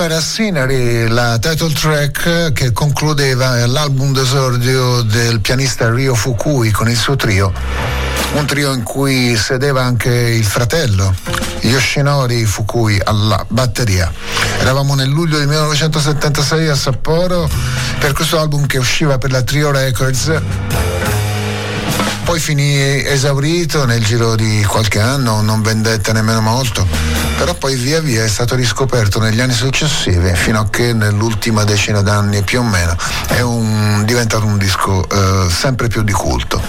Questo era Scenery, la title track che concludeva l'album d'esordio del pianista Ryo Fukui con il suo trio. Un trio in cui sedeva anche il fratello Yoshinori Fukui alla batteria. Eravamo nel luglio del 1976 a Sapporo per questo album che usciva per la Trio Records finì esaurito nel giro di qualche anno, non vendette nemmeno molto, però poi via via è stato riscoperto negli anni successivi fino a che nell'ultima decina d'anni più o meno è un, diventato un disco eh, sempre più di culto.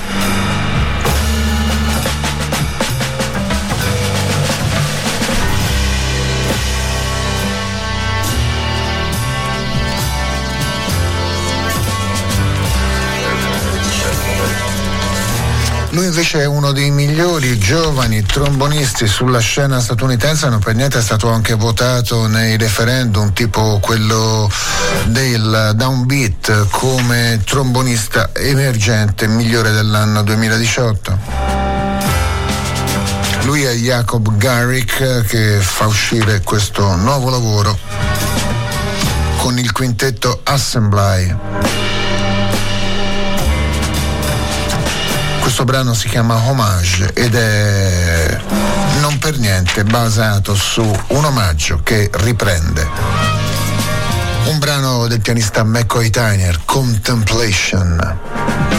Lui invece è uno dei migliori giovani trombonisti sulla scena statunitense, non per niente è stato anche votato nei referendum tipo quello del Downbeat come trombonista emergente migliore dell'anno 2018. Lui è Jacob Garrick che fa uscire questo nuovo lavoro con il quintetto Assembly. Questo brano si chiama Homage ed è non per niente basato su un omaggio che riprende un brano del pianista McCoy Tyner, Contemplation.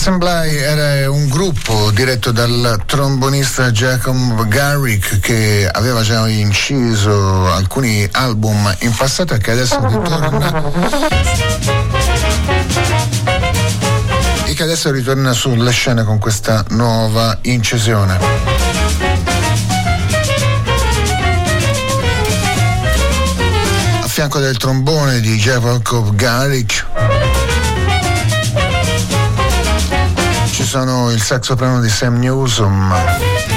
Assembly era un gruppo diretto dal trombonista Jacob Garrick che aveva già inciso alcuni album in passato e che adesso ritorna e che adesso ritorna sulle scene con questa nuova incisione. fianco del trombone di Jacob Garrick sono il saxofono di Sam Newsom,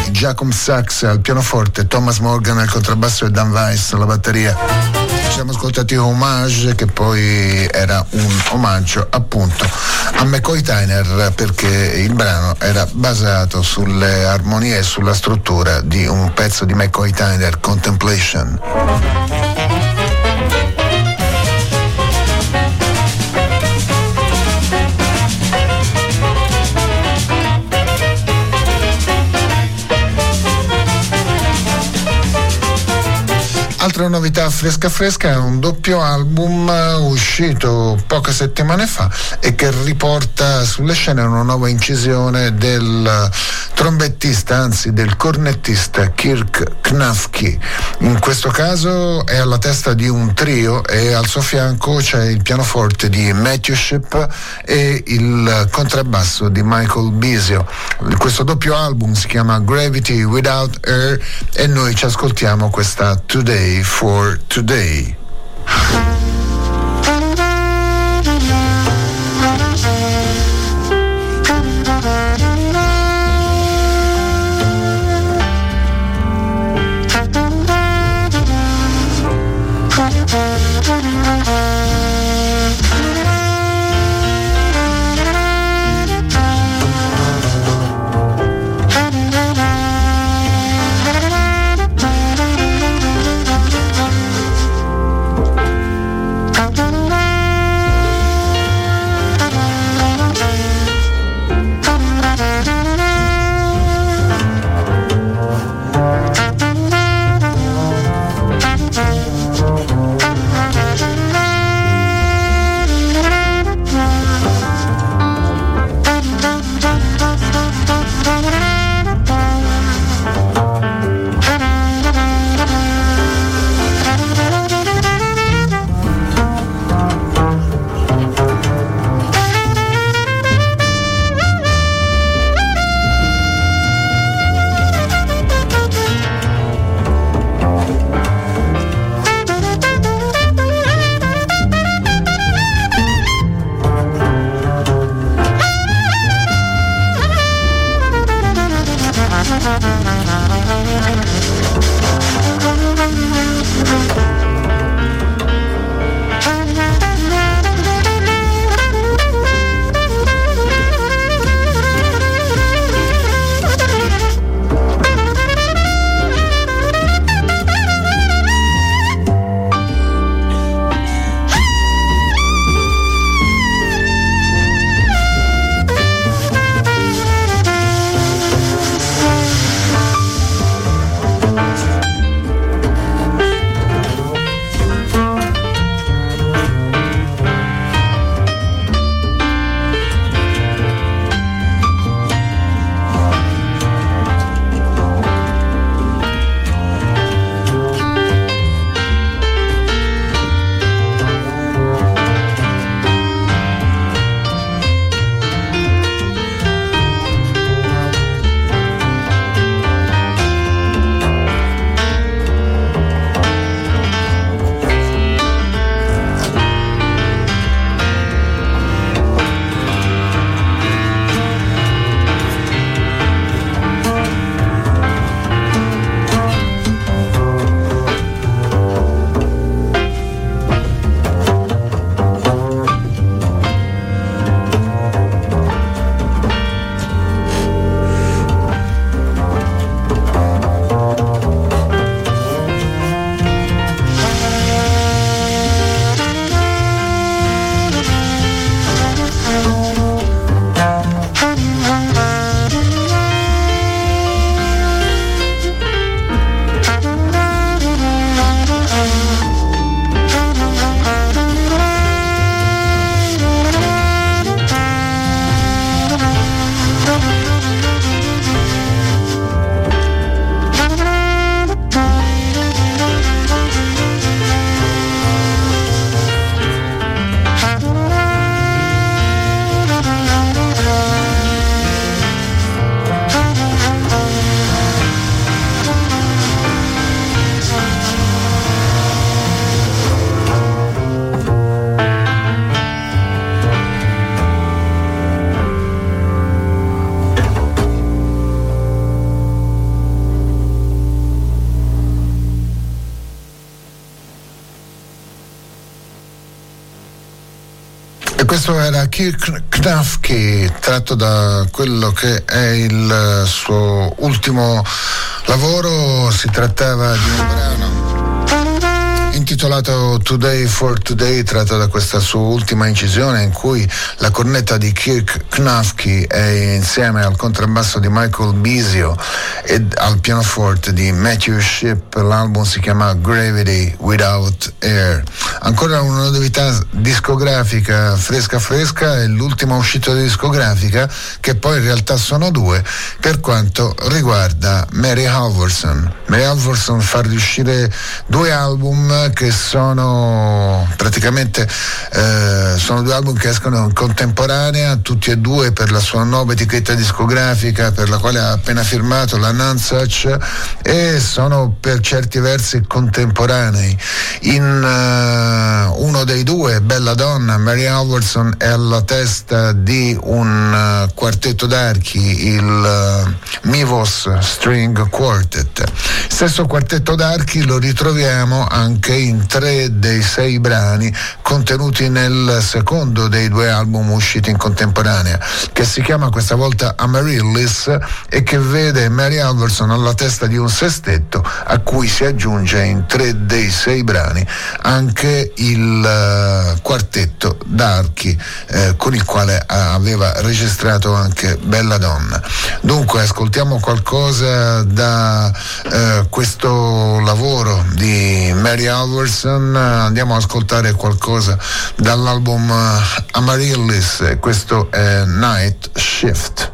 Giacomo Sax al pianoforte, Thomas Morgan al contrabbasso e Dan Weiss alla batteria. Ci siamo ascoltati Homage che poi era un omaggio appunto a McCoy Tyner perché il brano era basato sulle armonie e sulla struttura di un pezzo di McCoy Tyner, Contemplation. Novità fresca fresca è un doppio album uscito poche settimane fa e che riporta sulle scene una nuova incisione del trombettista, anzi del cornettista Kirk Knafke. In questo caso è alla testa di un trio e al suo fianco c'è il pianoforte di Matthew Ship e il contrabbasso di Michael Bisio. Questo doppio album si chiama Gravity Without Air e noi ci ascoltiamo questa Today for today. Kirk Knafke, tratto da quello che è il suo ultimo lavoro. Si trattava di un brano intitolato Today for Today, tratto da questa sua ultima incisione in cui la cornetta di Kirk Knafke è insieme al contrabbasso di Michael Bisio e al pianoforte di Matthew Ship. L'album si chiama Gravity Without Air. Ancora una novità discografica fresca fresca è l'ultima uscita discografica che poi in realtà sono due per quanto riguarda Mary Halvorson. Mary Halvorson fa riuscire due album che sono praticamente eh, sono due album che escono in contemporanea, tutti e due per la sua nuova etichetta discografica per la quale ha appena firmato la Nonsuch e sono per certi versi contemporanei. In uh, uno dei due, Bella Donna, Mary Alverson è alla testa di un uh, quartetto d'archi, il uh, Mivos String Quartet. Stesso quartetto d'archi lo ritroviamo anche in tre dei sei brani contenuti nel secondo dei due album usciti in contemporanea, che si chiama questa volta Amaryllis e che vede Mary Alverson alla testa di un sestetto a cui si aggiunge in tre dei sei brani anche il uh, quartetto d'archi eh, con il quale aveva registrato anche Bella Donna. Dunque ascoltiamo qualcosa da uh, questo lavoro di Mary Alverson. Andiamo ad ascoltare qualcosa dall'album eh, Amaryllis. Questo è Night Shift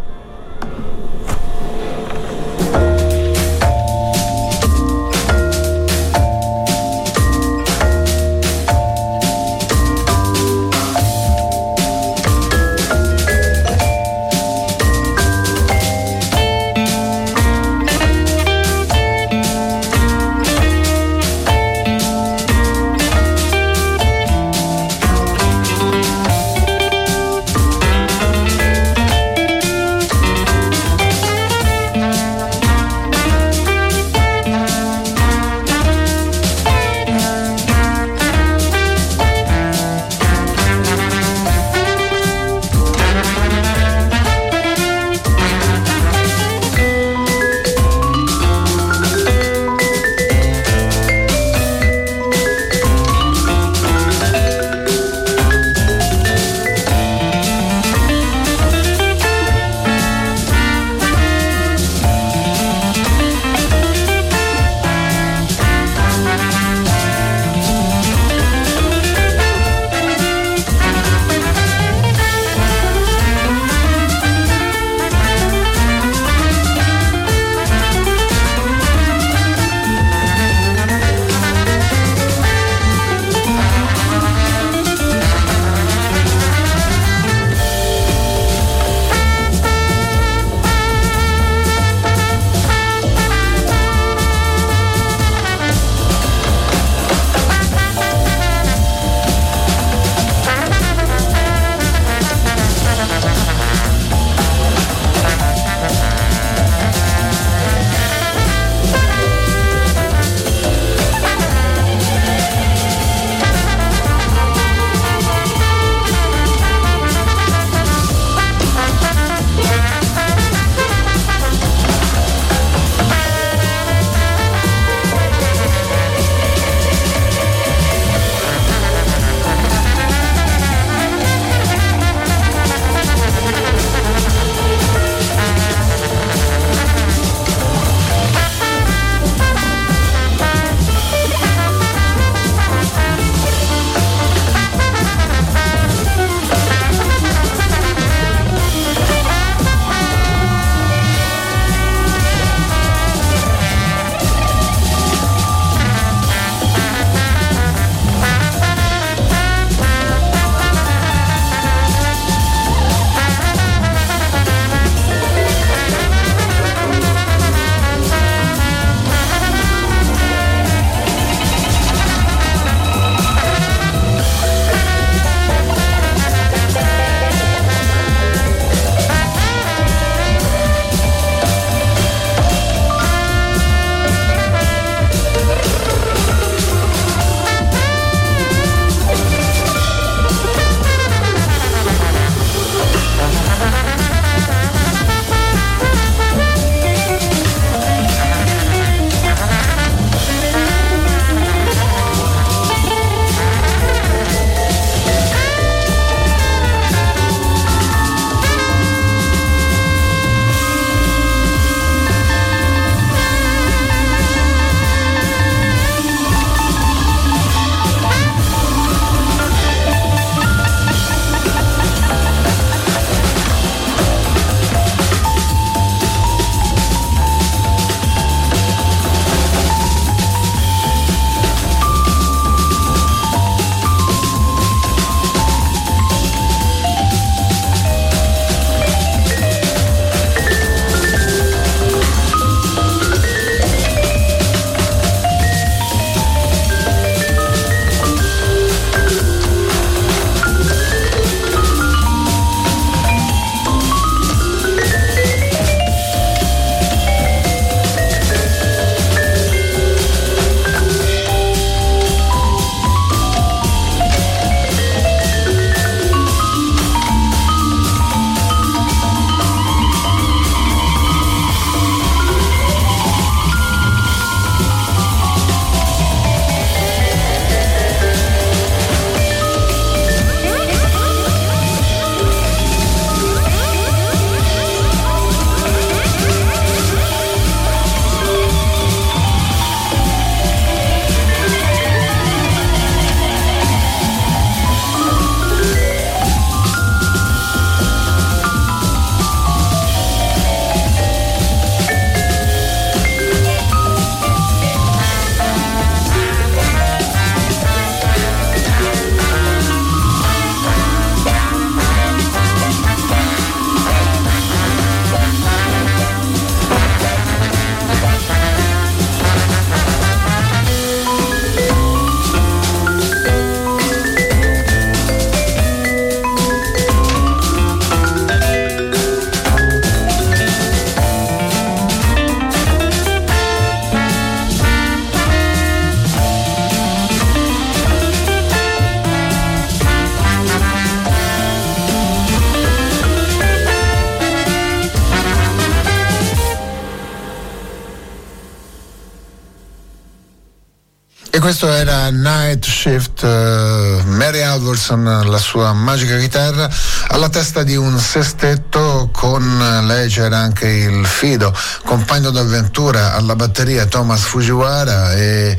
Night Shift, uh, Mary Alverson, la sua magica chitarra, alla testa di un sestetto con lei c'era anche il Fido, compagno d'avventura alla batteria Thomas Fujiwara e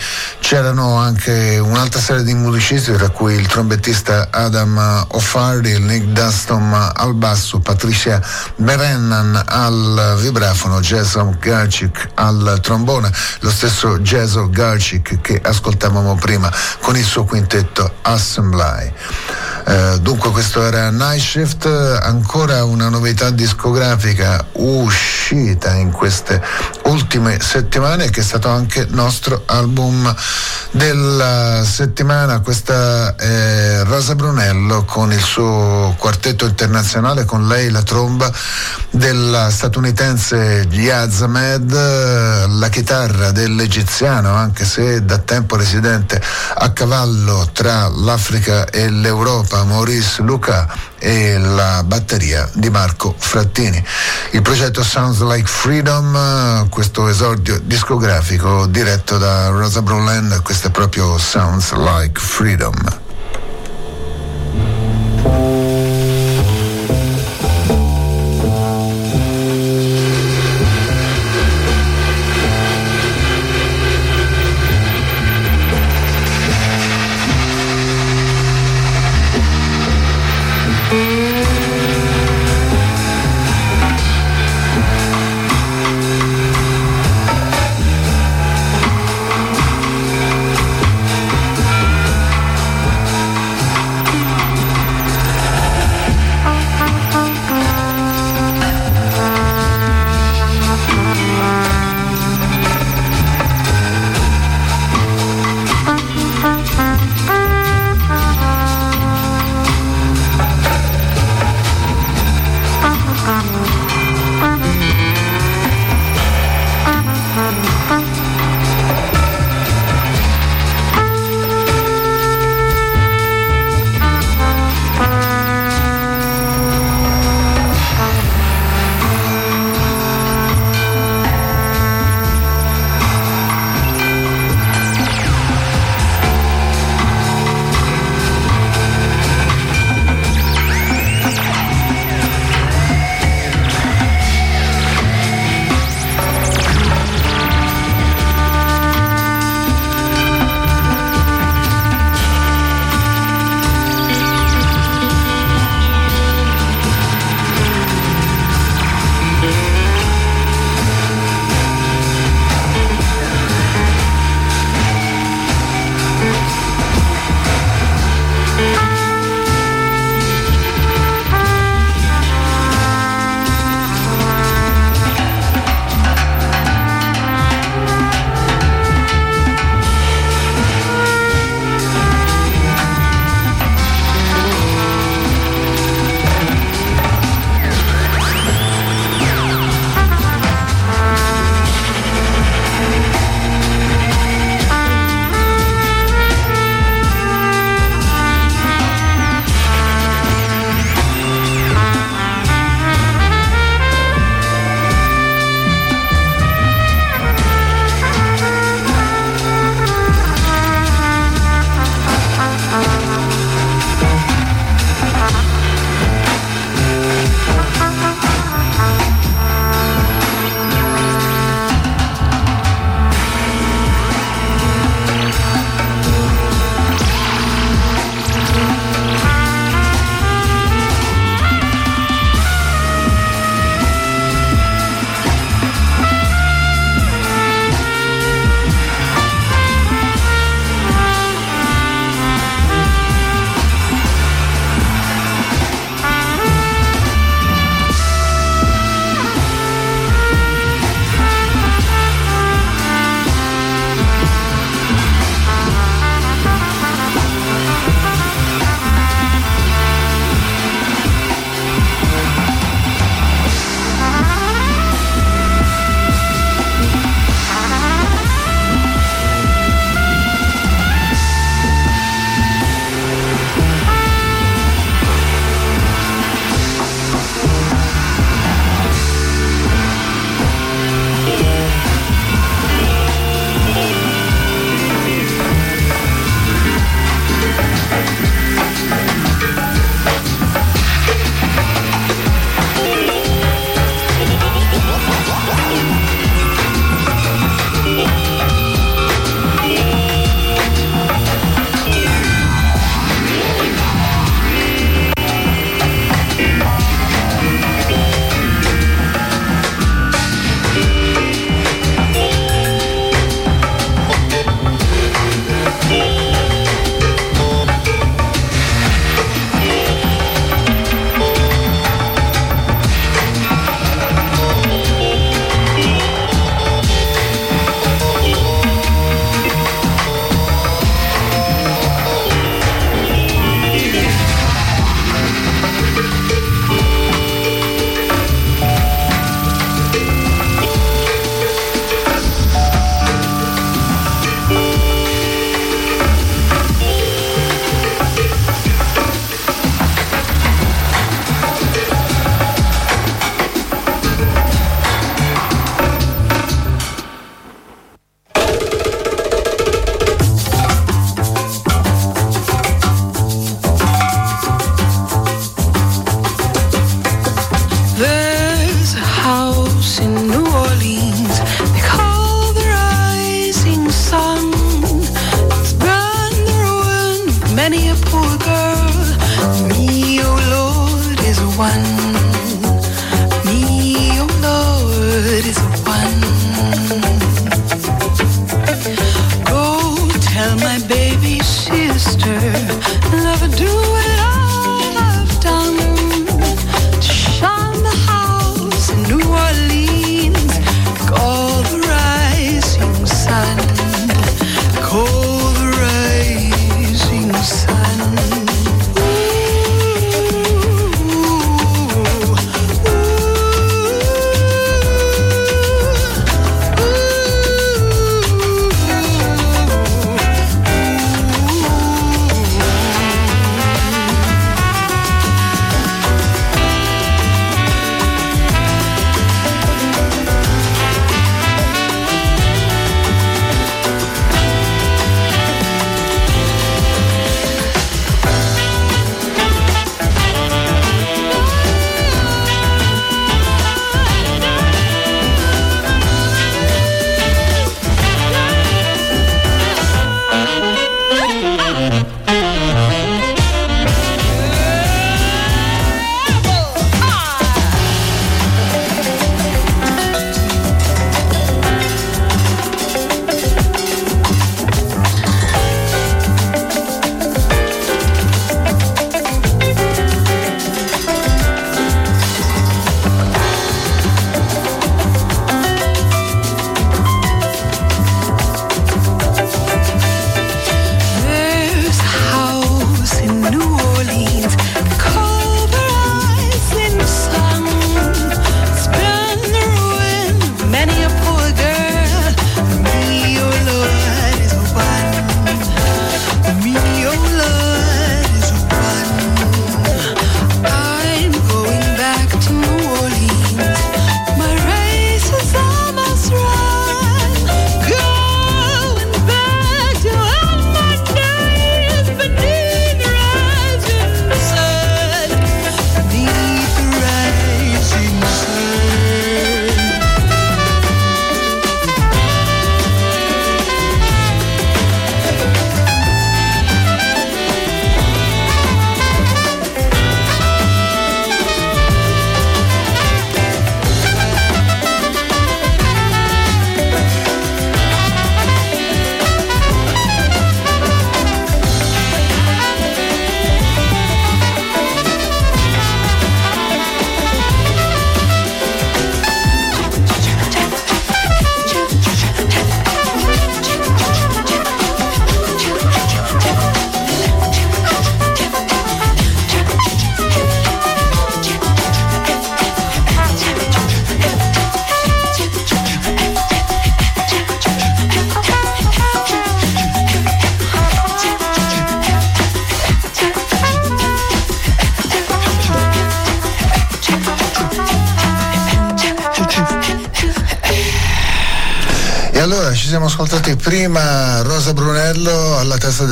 c'erano anche un'altra serie di musicisti tra cui il trombettista Adam O'Fardy, il Nick Duston al basso, Patricia Berennan al vibrafono, Jason Garcic al trombone, lo stesso Jason Garcic che ascoltavamo prima con il suo quintetto Assembly. Eh, dunque questo era Night Shift, ancora una novità discografica uscita in queste ultime settimane che è stato anche nostro album della settimana, questa è Rosa Brunello con il suo quartetto internazionale, con lei la tromba della statunitense Giaz Ahmed, la chitarra dell'egiziano, anche se da tempo residente a cavallo tra l'Africa e l'Europa, Maurice Luca e la batteria di Marco Frattini. Il progetto Sounds Like Freedom, questo esordio discografico diretto da Rosa Brolin, questo è proprio Sounds Like Freedom.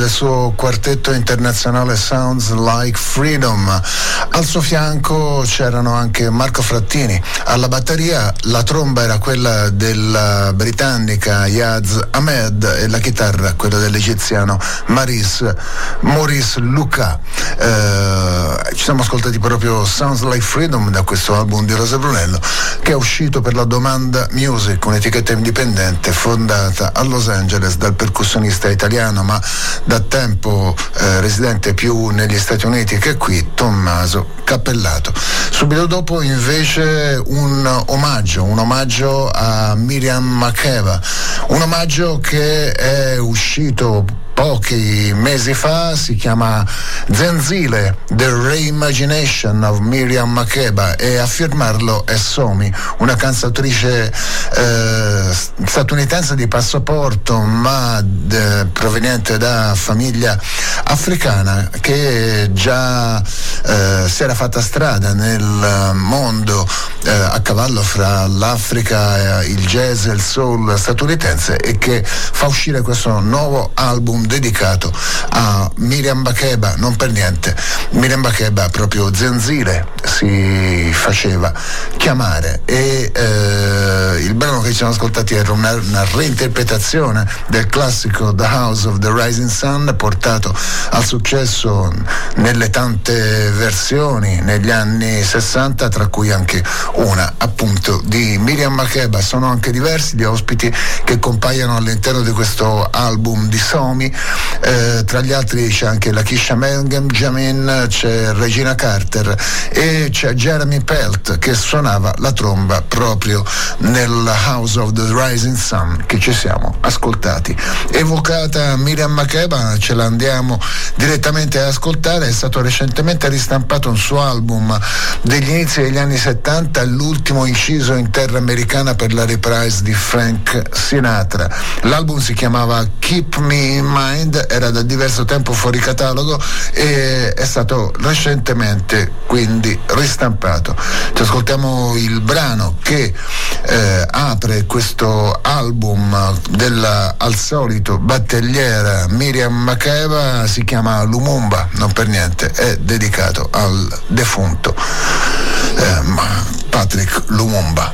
Del suo quartetto internazionale Sounds Like Freedom. Al suo fianco c'erano anche Marco Frattini. Alla batteria la tromba era quella della britannica Yaz Ahmed e la chitarra quella dell'egiziano Maris, Maurice Luca. Eh, ci siamo ascoltati proprio Sounds Like Freedom da questo album di Rosa Brunello che è uscito per la Domanda Music, un'etichetta indipendente fondata a Los Angeles dal percussionista italiano ma da tempo eh, residente più negli Stati Uniti che qui, Tommaso Cappellato. Subito dopo invece un omaggio, un omaggio a Miriam Makeba, un omaggio che è uscito pochi mesi fa, si chiama Zenzile, The Reimagination of Miriam Makeba e a firmarlo è Somi, una cantautrice eh, statunitense di passaporto ma de, proveniente da famiglia africana che già eh, si era fatta strada nel mondo eh, a cavallo fra l'Africa, il jazz e il soul statunitense e che fa uscire questo nuovo album dedicato a Miriam Bakeba, non per niente, Miriam Bakeba proprio Zenzile si faceva chiamare. E eh, il brano che ci siamo ascoltati era una, una reinterpretazione del classico The House of the Rising Sun portato al successo nelle tante versioni negli anni 60 tra cui anche una appunto di Miriam Makeba. Sono anche diversi gli ospiti che compaiono all'interno di questo album di Somi. Eh, tra gli altri c'è anche la Kisha Benjamin c'è Regina Carter e c'è Jeremy Pelt che suonava la tromba proprio nel House of the Rising Sun che ci siamo ascoltati. Evocata Miriam Makeba ce la andiamo direttamente ad ascoltare. È stato recentemente ristampato un suo album degli inizi degli anni 70 l'ultimo inciso in terra americana per la reprise di Frank Sinatra. L'album si chiamava Keep Me in Mind, era da diverso tempo fuori catalogo e è stato recentemente quindi ristampato. Ci ascoltiamo il brano che eh, apre questo album della al solito battagliera Miriam Makeba, si chiama Lumumba, non per niente, è dedicato al defunto eh, Patrick Lumumba.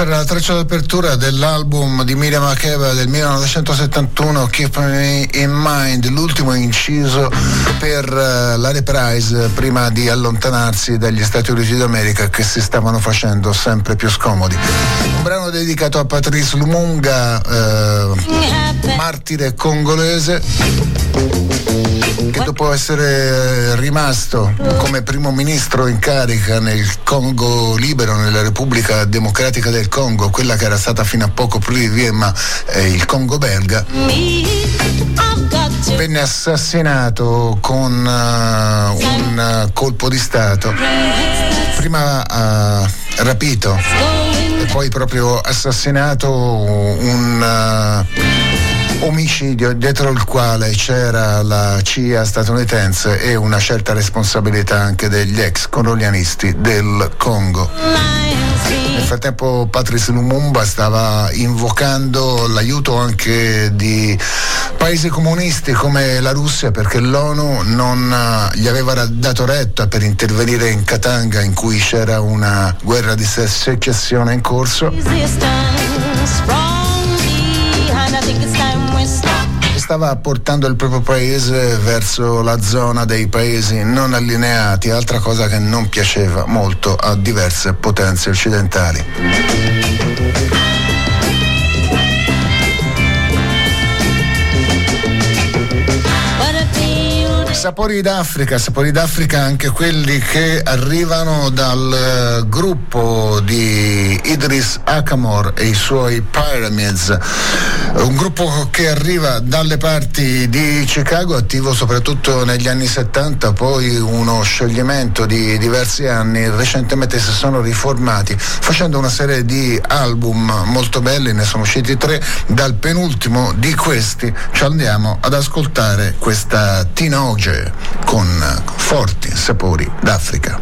Questa era la traccia d'apertura dell'album di Miriam Makeba del 1971, Keep Me in Mind, l'ultimo inciso per uh, la reprise prima di allontanarsi dagli Stati Uniti d'America che si stavano facendo sempre più scomodi. Un brano dedicato a Patrice Lumunga, uh, martire congolese che dopo essere rimasto come primo ministro in carica nel Congo libero, nella Repubblica Democratica del Congo, quella che era stata fino a poco prima eh, il Congo belga, venne assassinato con uh, un uh, colpo di Stato, prima uh, rapito e poi proprio assassinato un omicidio dietro il quale c'era la CIA statunitense e una certa responsabilità anche degli ex colonialisti del Congo. Nel frattempo Patrice Lumumba stava invocando l'aiuto anche di paesi comunisti come la Russia perché l'ONU non eh, gli aveva dato retta per intervenire in Katanga in cui c'era una guerra di secessione in corso stava portando il proprio paese verso la zona dei paesi non allineati, altra cosa che non piaceva molto a diverse potenze occidentali. Sapori d'Africa, sapori d'Africa anche quelli che arrivano dal uh, gruppo di Idris Akamor e i suoi Pyramids, un gruppo che arriva dalle parti di Chicago, attivo soprattutto negli anni 70, poi uno scioglimento di diversi anni, recentemente si sono riformati facendo una serie di album molto belli, ne sono usciti tre, dal penultimo di questi. Ci andiamo ad ascoltare questa Tinoge con forti sapori d'Africa.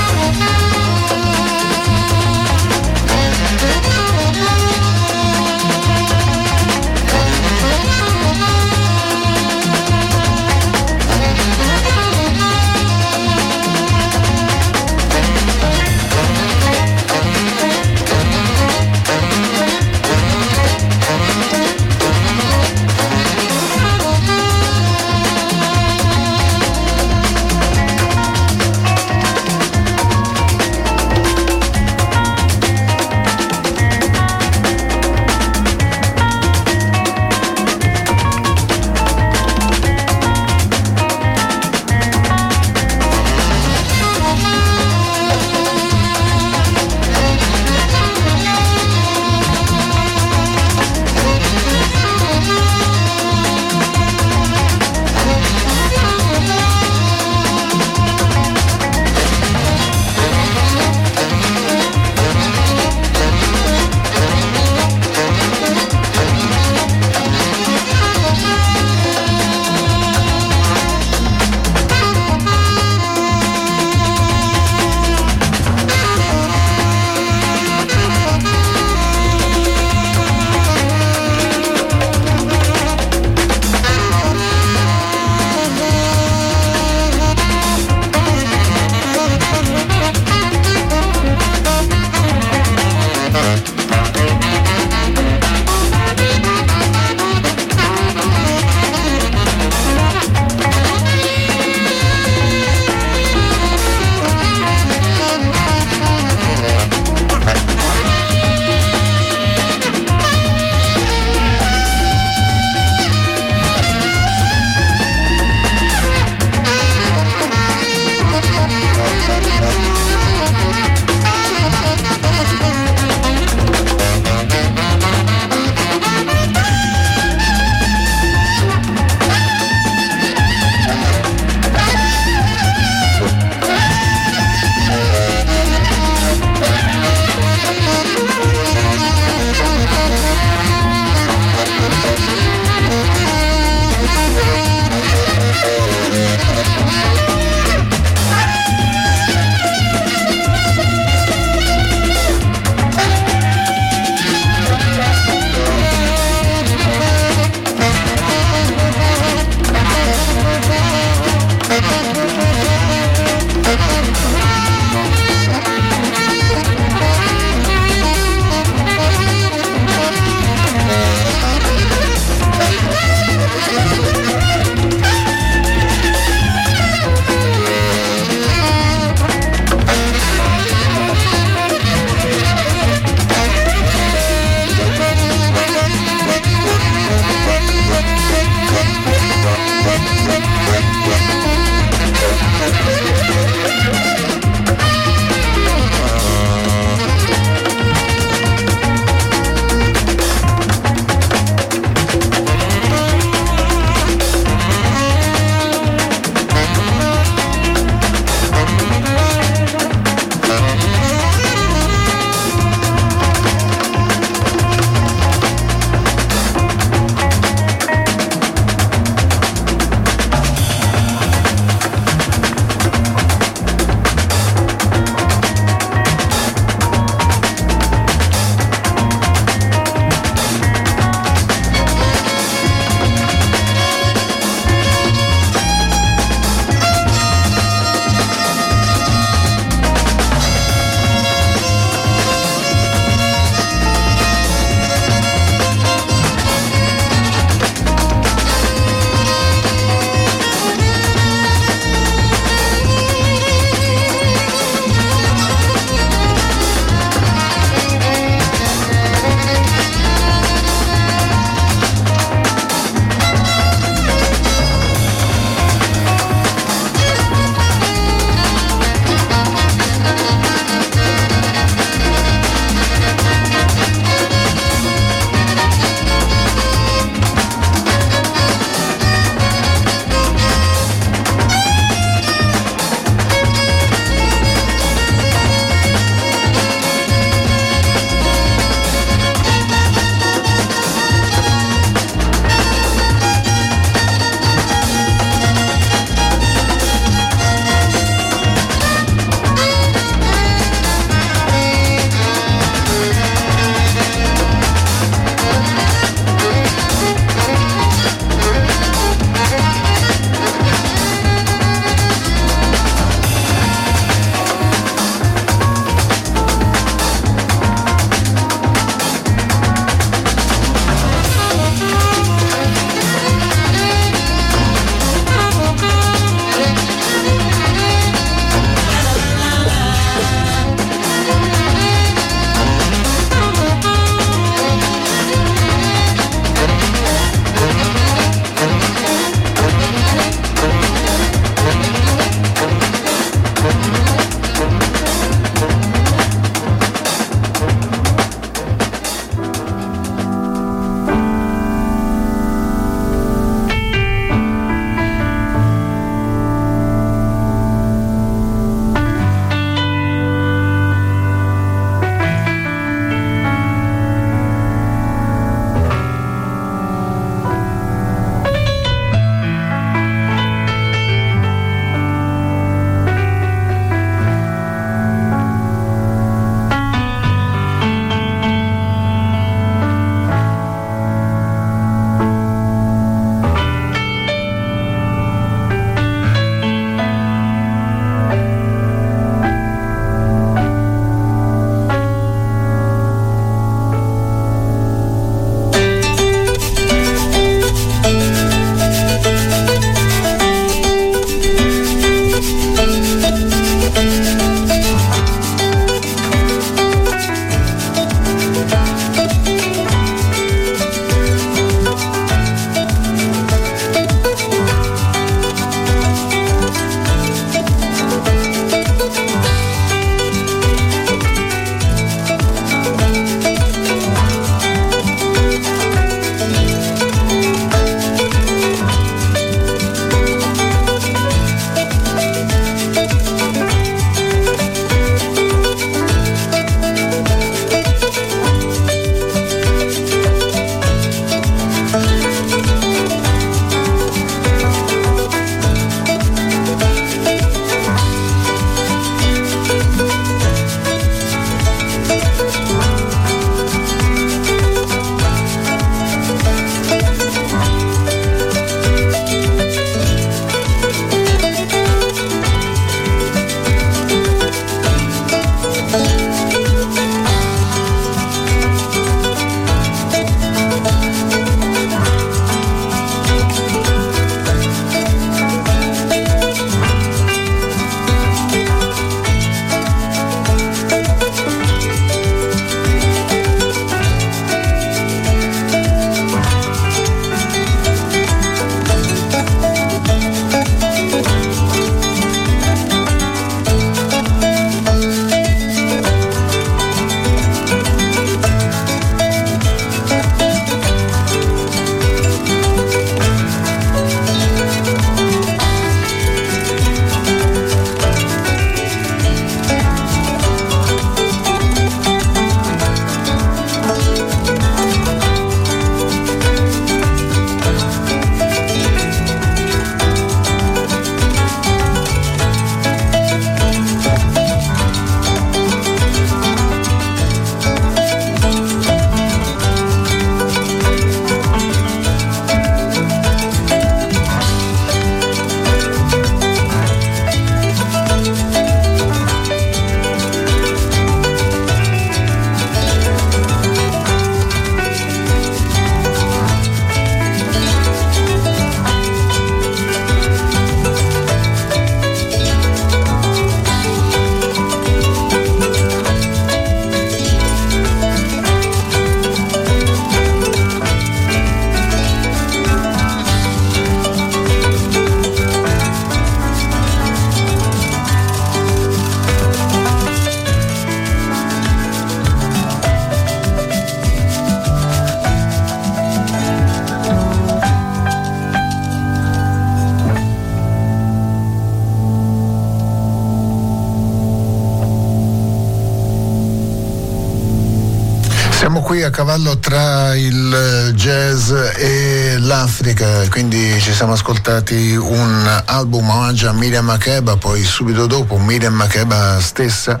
A cavallo tra il jazz e l'Africa, quindi ci siamo ascoltati un album omaggio a Miriam Makeba, poi subito dopo Miriam Makeba stessa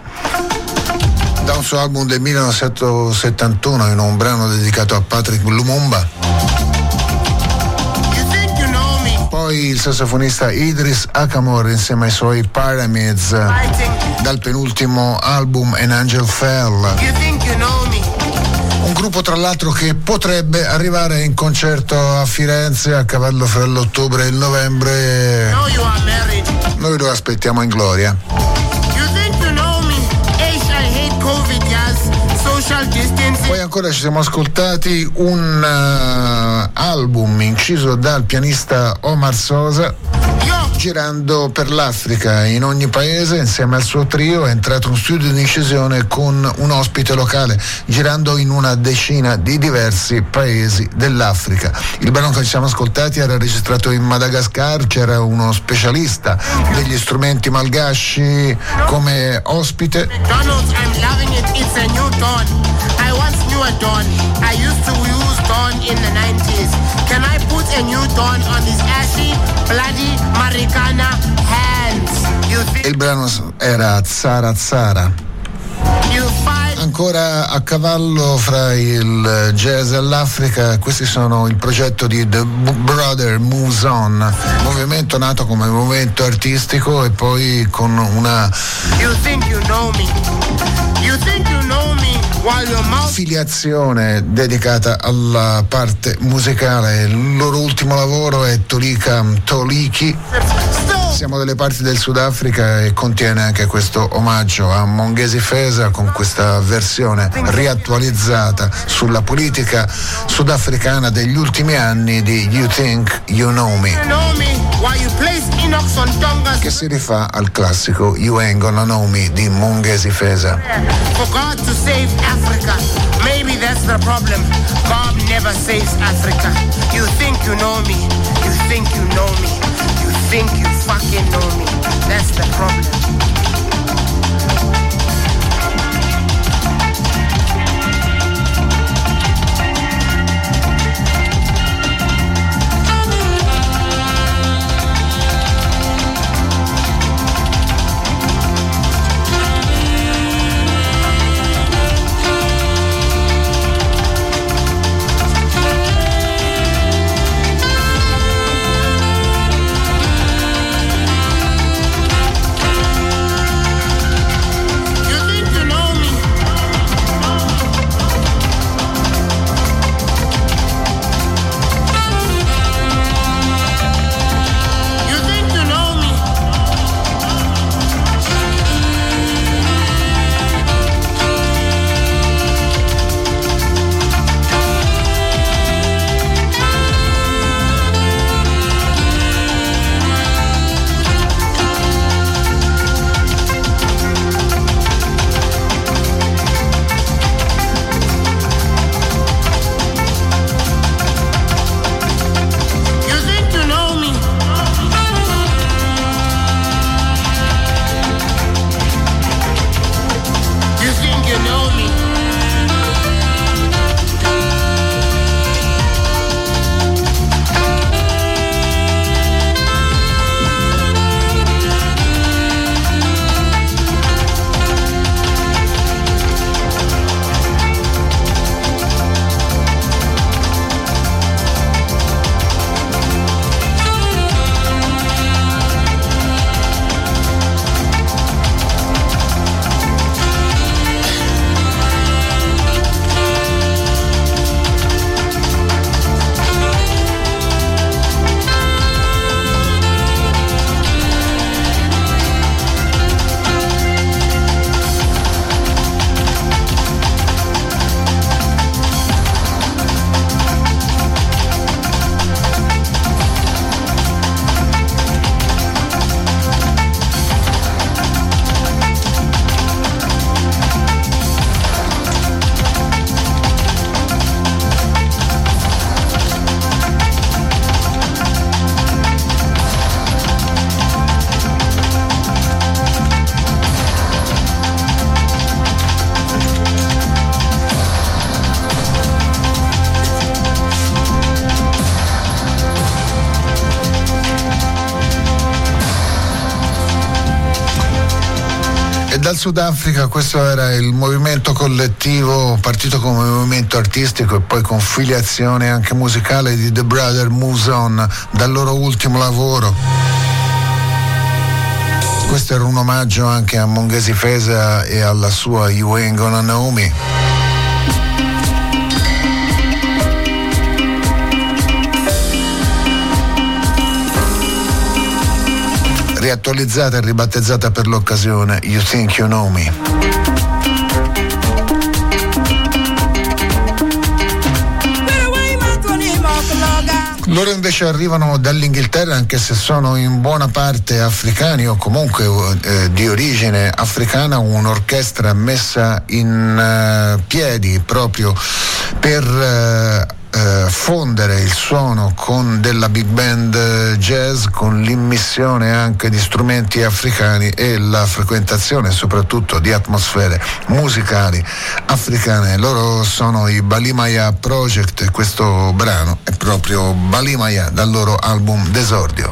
da un suo album del 1971 in un brano dedicato a Patrick Lumumba. Poi il sassofonista Idris Akamor insieme ai suoi Pyramids dal penultimo album An Angel Fell. Gruppo tra l'altro che potrebbe arrivare in concerto a Firenze a cavallo fra l'ottobre e il novembre. Noi lo aspettiamo in gloria. Poi ancora ci siamo ascoltati un uh, album inciso dal pianista Omar Sosa girando per l'Africa in ogni paese insieme al suo trio è entrato in studio di incisione con un ospite locale girando in una decina di diversi paesi dell'Africa. Il brano che ci siamo ascoltati era registrato in Madagascar, c'era uno specialista degli strumenti malgasci come ospite. I used to use dawn in the 90s. Can I put a new dawn on these ashy, bloody Maricana hands? Il brano era Zara Zara. Ancora a cavallo fra il jazz e l'Africa, questi sono il progetto di The Brother Moves On, movimento nato come movimento artistico e poi con una you think you know me. You think filiazione dedicata alla parte musicale. Il loro ultimo lavoro è Tolika Toliki. Siamo delle parti del Sudafrica e contiene anche questo omaggio a Monghesi Fesa con questa versione riattualizzata sulla politica sudafricana degli ultimi anni di You Think You Know Me che si rifà al classico You Ain't Gonna Know Me di Monghesi Fesa. For God to save Africa, maybe that's the problem. God never saves Africa. You think you know me, you think you know me, you think you fucking know me. That's the problem. Sudafrica questo era il movimento collettivo partito come movimento artistico e poi con filiazione anche musicale di The Brother Muson dal loro ultimo lavoro. Questo era un omaggio anche a Monghesi Fesa e alla sua You Ain't Gonna Know Me. Riattualizzata e ribattezzata per l'occasione You Think You Know Me. Loro invece arrivano dall'Inghilterra anche se sono in buona parte africani o comunque eh, di origine africana, un'orchestra messa in eh, piedi proprio per eh, fondere il suono con della big band jazz, con l'immissione anche di strumenti africani e la frequentazione soprattutto di atmosfere musicali africane. Loro sono i Balimaya Project e questo brano è proprio Balimaya dal loro album Desordio.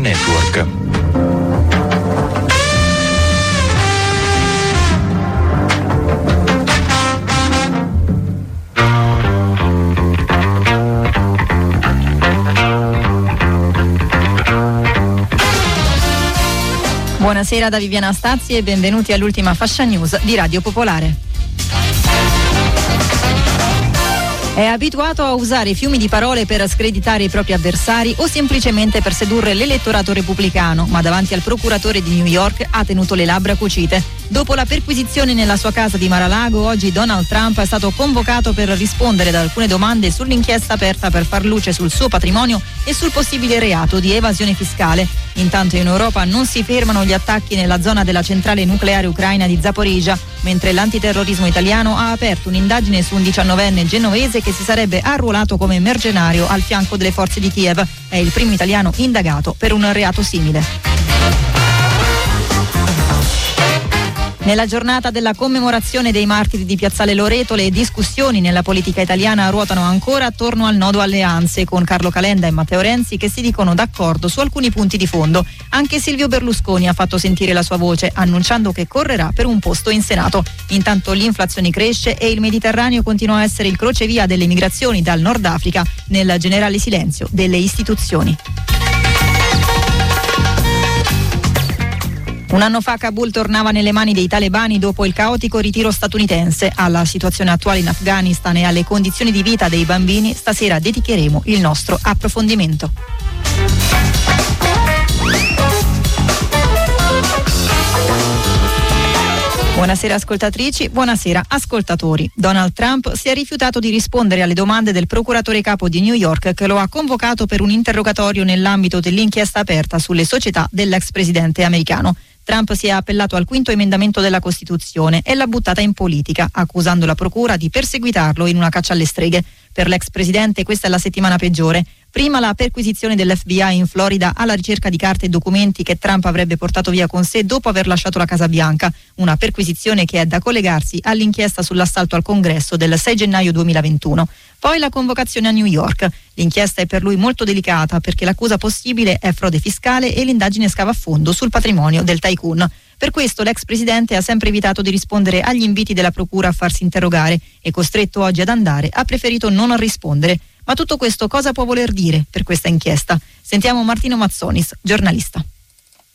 Network. Buonasera da Viviana Stazzi e benvenuti all'ultima fascia news di Radio Popolare. È abituato a usare fiumi di parole per screditare i propri avversari o semplicemente per sedurre l'elettorato repubblicano, ma davanti al procuratore di New York ha tenuto le labbra cucite. Dopo la perquisizione nella sua casa di Maralago, oggi Donald Trump è stato convocato per rispondere ad alcune domande sull'inchiesta aperta per far luce sul suo patrimonio e sul possibile reato di evasione fiscale. Intanto in Europa non si fermano gli attacchi nella zona della centrale nucleare ucraina di Zaporizhia, mentre l'antiterrorismo italiano ha aperto un'indagine su un diciannovenne genovese che si sarebbe arruolato come mercenario al fianco delle forze di Kiev. È il primo italiano indagato per un reato simile. Nella giornata della commemorazione dei martiri di Piazzale Loreto le discussioni nella politica italiana ruotano ancora attorno al nodo alleanze con Carlo Calenda e Matteo Renzi che si dicono d'accordo su alcuni punti di fondo. Anche Silvio Berlusconi ha fatto sentire la sua voce annunciando che correrà per un posto in Senato. Intanto l'inflazione cresce e il Mediterraneo continua a essere il crocevia delle migrazioni dal Nord Africa nel generale silenzio delle istituzioni. Un anno fa Kabul tornava nelle mani dei talebani dopo il caotico ritiro statunitense. Alla situazione attuale in Afghanistan e alle condizioni di vita dei bambini stasera dedicheremo il nostro approfondimento. Buonasera ascoltatrici, buonasera ascoltatori. Donald Trump si è rifiutato di rispondere alle domande del procuratore capo di New York che lo ha convocato per un interrogatorio nell'ambito dell'inchiesta aperta sulle società dell'ex presidente americano. Trump si è appellato al quinto emendamento della Costituzione e l'ha buttata in politica, accusando la Procura di perseguitarlo in una caccia alle streghe. Per l'ex presidente questa è la settimana peggiore. Prima la perquisizione dell'FBI in Florida alla ricerca di carte e documenti che Trump avrebbe portato via con sé dopo aver lasciato la Casa Bianca, una perquisizione che è da collegarsi all'inchiesta sull'assalto al congresso del 6 gennaio 2021. Poi la convocazione a New York. L'inchiesta è per lui molto delicata perché l'accusa possibile è frode fiscale e l'indagine scava a fondo sul patrimonio del tycoon. Per questo l'ex presidente ha sempre evitato di rispondere agli inviti della procura a farsi interrogare e costretto oggi ad andare ha preferito non rispondere. Ma tutto questo cosa può voler dire per questa inchiesta? Sentiamo Martino Mazzonis, giornalista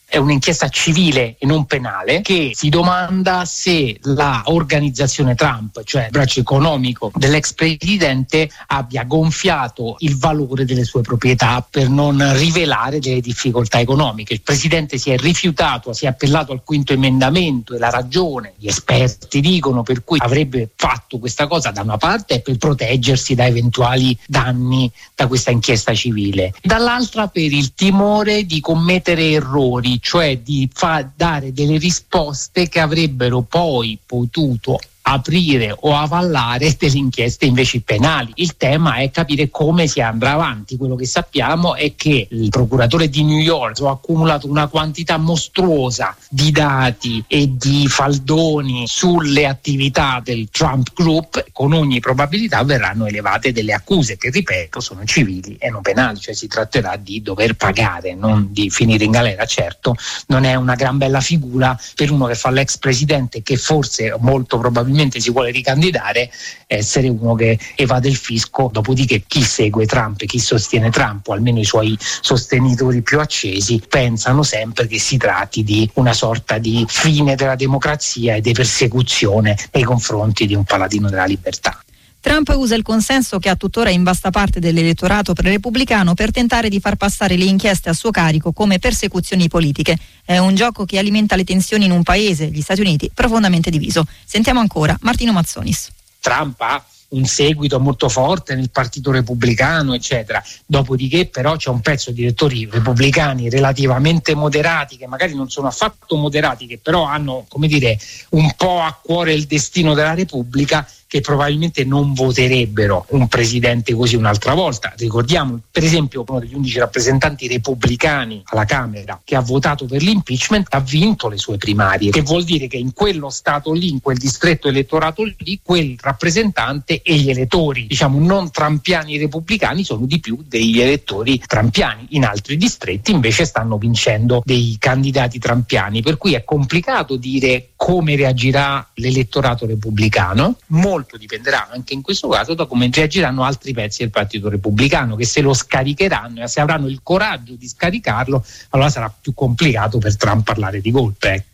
è un'inchiesta civile e non penale che si domanda se la organizzazione Trump, cioè il braccio economico dell'ex presidente, abbia gonfiato il valore delle sue proprietà per non rivelare delle difficoltà economiche. Il presidente si è rifiutato, si è appellato al quinto emendamento e la ragione, gli esperti dicono, per cui avrebbe fatto questa cosa da una parte per proteggersi da eventuali danni da questa inchiesta civile, dall'altra per il timore di commettere errori cioè di fa- dare delle risposte che avrebbero poi potuto aprire o avallare delle inchieste invece penali. Il tema è capire come si andrà avanti. Quello che sappiamo è che il procuratore di New York ha accumulato una quantità mostruosa di dati e di faldoni sulle attività del Trump Group. Con ogni probabilità verranno elevate delle accuse che, ripeto, sono civili e non penali, cioè si tratterà di dover pagare, non di finire in galera. Certo, non è una gran bella figura per uno che fa l'ex presidente che forse molto probabilmente probabilmente si vuole ricandidare, essere uno che evade il fisco, dopodiché chi segue Trump e chi sostiene Trump, o almeno i suoi sostenitori più accesi, pensano sempre che si tratti di una sorta di fine della democrazia e di persecuzione nei confronti di un paladino della libertà. Trump usa il consenso che ha tuttora in vasta parte dell'elettorato pre-repubblicano per tentare di far passare le inchieste a suo carico come persecuzioni politiche. È un gioco che alimenta le tensioni in un paese, gli Stati Uniti, profondamente diviso. Sentiamo ancora Martino Mazzonis. Trump ha un seguito molto forte nel Partito Repubblicano, eccetera. Dopodiché, però, c'è un pezzo di elettori repubblicani relativamente moderati, che magari non sono affatto moderati, che però hanno, come dire, un po' a cuore il destino della Repubblica che probabilmente non voterebbero un presidente così un'altra volta. Ricordiamo per esempio uno degli 11 rappresentanti repubblicani alla Camera che ha votato per l'impeachment ha vinto le sue primarie, che vuol dire che in quello stato lì, in quel distretto elettorato lì, quel rappresentante e gli elettori, diciamo non trampiani repubblicani, sono di più degli elettori trampiani. In altri distretti invece stanno vincendo dei candidati trampiani, per cui è complicato dire come reagirà l'elettorato repubblicano. Molti molto dipenderà anche in questo caso da come reagiranno altri pezzi del Partito Repubblicano che se lo scaricheranno e se avranno il coraggio di scaricarlo allora sarà più complicato per Trump parlare di golpe.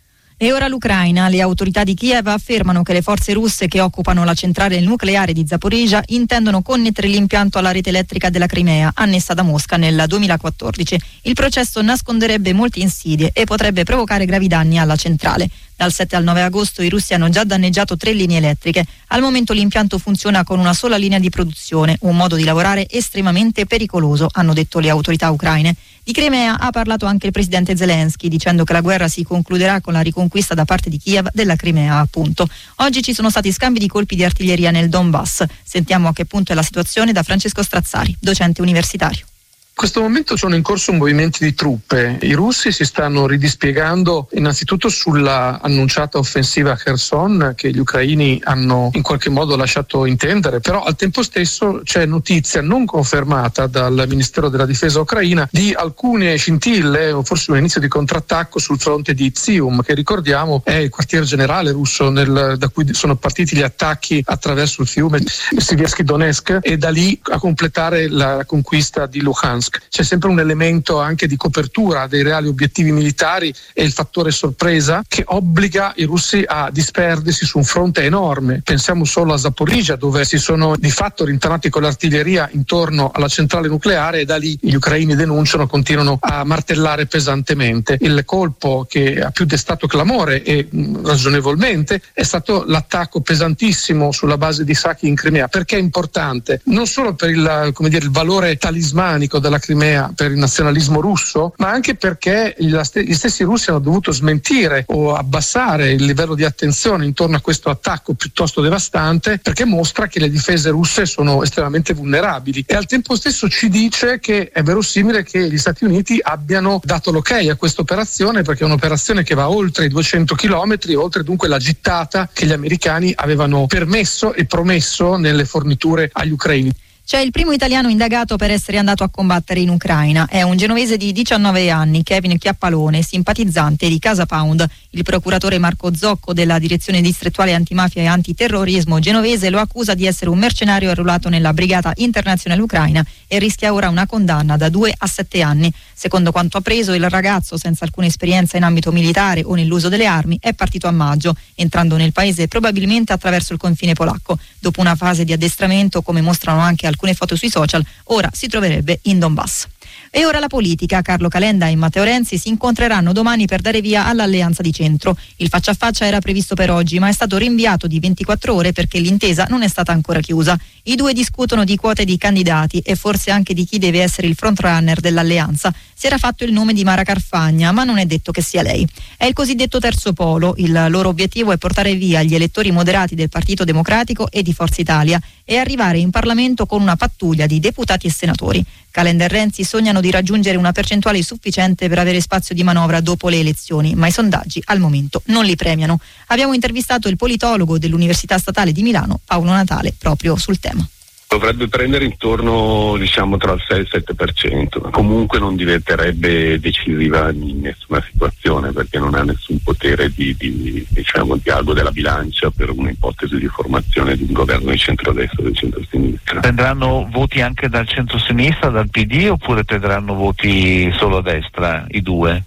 E ora l'Ucraina. Le autorità di Kiev affermano che le forze russe che occupano la centrale nucleare di Zaporizhia intendono connettere l'impianto alla rete elettrica della Crimea, annessa da Mosca nel 2014. Il processo nasconderebbe molte insidie e potrebbe provocare gravi danni alla centrale. Dal 7 al 9 agosto i russi hanno già danneggiato tre linee elettriche. Al momento l'impianto funziona con una sola linea di produzione, un modo di lavorare estremamente pericoloso, hanno detto le autorità ucraine. Di Crimea ha parlato anche il presidente Zelensky, dicendo che la guerra si concluderà con la riconquista da parte di Kiev della Crimea, appunto. Oggi ci sono stati scambi di colpi di artiglieria nel Donbass. Sentiamo a che punto è la situazione da Francesco Strazzari, docente universitario. In questo momento sono in corso movimenti di truppe. I russi si stanno ridispiegando innanzitutto sulla annunciata offensiva a Kherson che gli ucraini hanno in qualche modo lasciato intendere, però al tempo stesso c'è notizia non confermata dal Ministero della Difesa ucraina di alcune scintille o forse un inizio di contrattacco sul fronte di Zium, che ricordiamo è il quartier generale russo nel, da cui sono partiti gli attacchi attraverso il fiume Siversky Donetsk e da lì a completare la conquista di Luhansk. Luhansk. C'è sempre un elemento anche di copertura dei reali obiettivi militari e il fattore sorpresa che obbliga i russi a disperdersi su un fronte enorme. Pensiamo solo a Zaporizhia dove si sono di fatto rintanati con l'artiglieria intorno alla centrale nucleare e da lì gli ucraini denunciano, continuano a martellare pesantemente. Il colpo che ha più destato clamore e mh, ragionevolmente è stato l'attacco pesantissimo sulla base di Saki in Crimea. Perché è importante? Non solo per il, dire, il valore talismanico della della Crimea per il nazionalismo russo, ma anche perché gli stessi russi hanno dovuto smentire o abbassare il livello di attenzione intorno a questo attacco piuttosto devastante perché mostra che le difese russe sono estremamente vulnerabili e al tempo stesso ci dice che è verosimile che gli Stati Uniti abbiano dato l'ok a questa operazione perché è un'operazione che va oltre i 200 km, oltre dunque la gittata che gli americani avevano permesso e promesso nelle forniture agli ucraini. C'è il primo italiano indagato per essere andato a combattere in Ucraina. È un genovese di 19 anni, Kevin Chiappalone, simpatizzante di Casa Pound. Il procuratore Marco Zocco della Direzione Distrettuale Antimafia e Antiterrorismo genovese lo accusa di essere un mercenario arruolato nella Brigata Internazionale Ucraina e rischia ora una condanna da 2 a 7 anni. Secondo quanto ha preso, il ragazzo, senza alcuna esperienza in ambito militare o nell'uso delle armi, è partito a maggio, entrando nel paese probabilmente attraverso il confine polacco. Dopo una fase di addestramento, come mostrano anche alcune foto sui social, ora si troverebbe in Donbass. E ora la politica. Carlo Calenda e Matteo Renzi si incontreranno domani per dare via all'alleanza di centro. Il faccia a faccia era previsto per oggi, ma è stato rinviato di 24 ore perché l'intesa non è stata ancora chiusa. I due discutono di quote di candidati e forse anche di chi deve essere il frontrunner dell'alleanza. Si era fatto il nome di Mara Carfagna, ma non è detto che sia lei. È il cosiddetto terzo polo. Il loro obiettivo è portare via gli elettori moderati del Partito Democratico e di Forza Italia e arrivare in Parlamento con una pattuglia di deputati e senatori. Calenda e Renzi sognano di raggiungere una percentuale sufficiente per avere spazio di manovra dopo le elezioni, ma i sondaggi al momento non li premiano. Abbiamo intervistato il politologo dell'Università Statale di Milano, Paolo Natale, proprio sul tema dovrebbe prendere intorno diciamo tra il 6 e il 7%, comunque non diventerebbe decisiva in nessuna situazione perché non ha nessun potere di, di, diciamo, di algo della bilancia per un'ipotesi di formazione di un governo di centrodestra o di centrosinistra. Prenderanno voti anche dal centrosinistra, dal PD oppure prenderanno voti solo a destra, i due?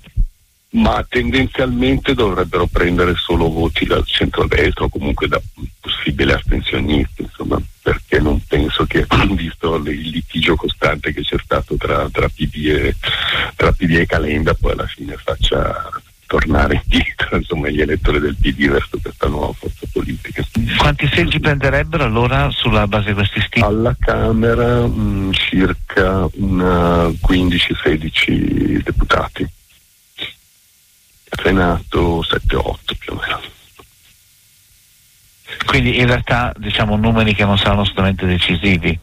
Ma tendenzialmente dovrebbero prendere solo voti dal centro-destra o comunque da possibili astensionisti, insomma, perché non penso che, visto il litigio costante che c'è stato tra, tra, PD, e, tra PD e Calenda, poi alla fine faccia tornare indietro insomma, gli elettori del PD verso questa nuova forza politica. Quanti seggi prenderebbero allora sulla base di questi stili? Alla Camera mh, circa 15-16 deputati. Senato 7-8 più o meno. Quindi in realtà diciamo numeri che non saranno assolutamente decisivi.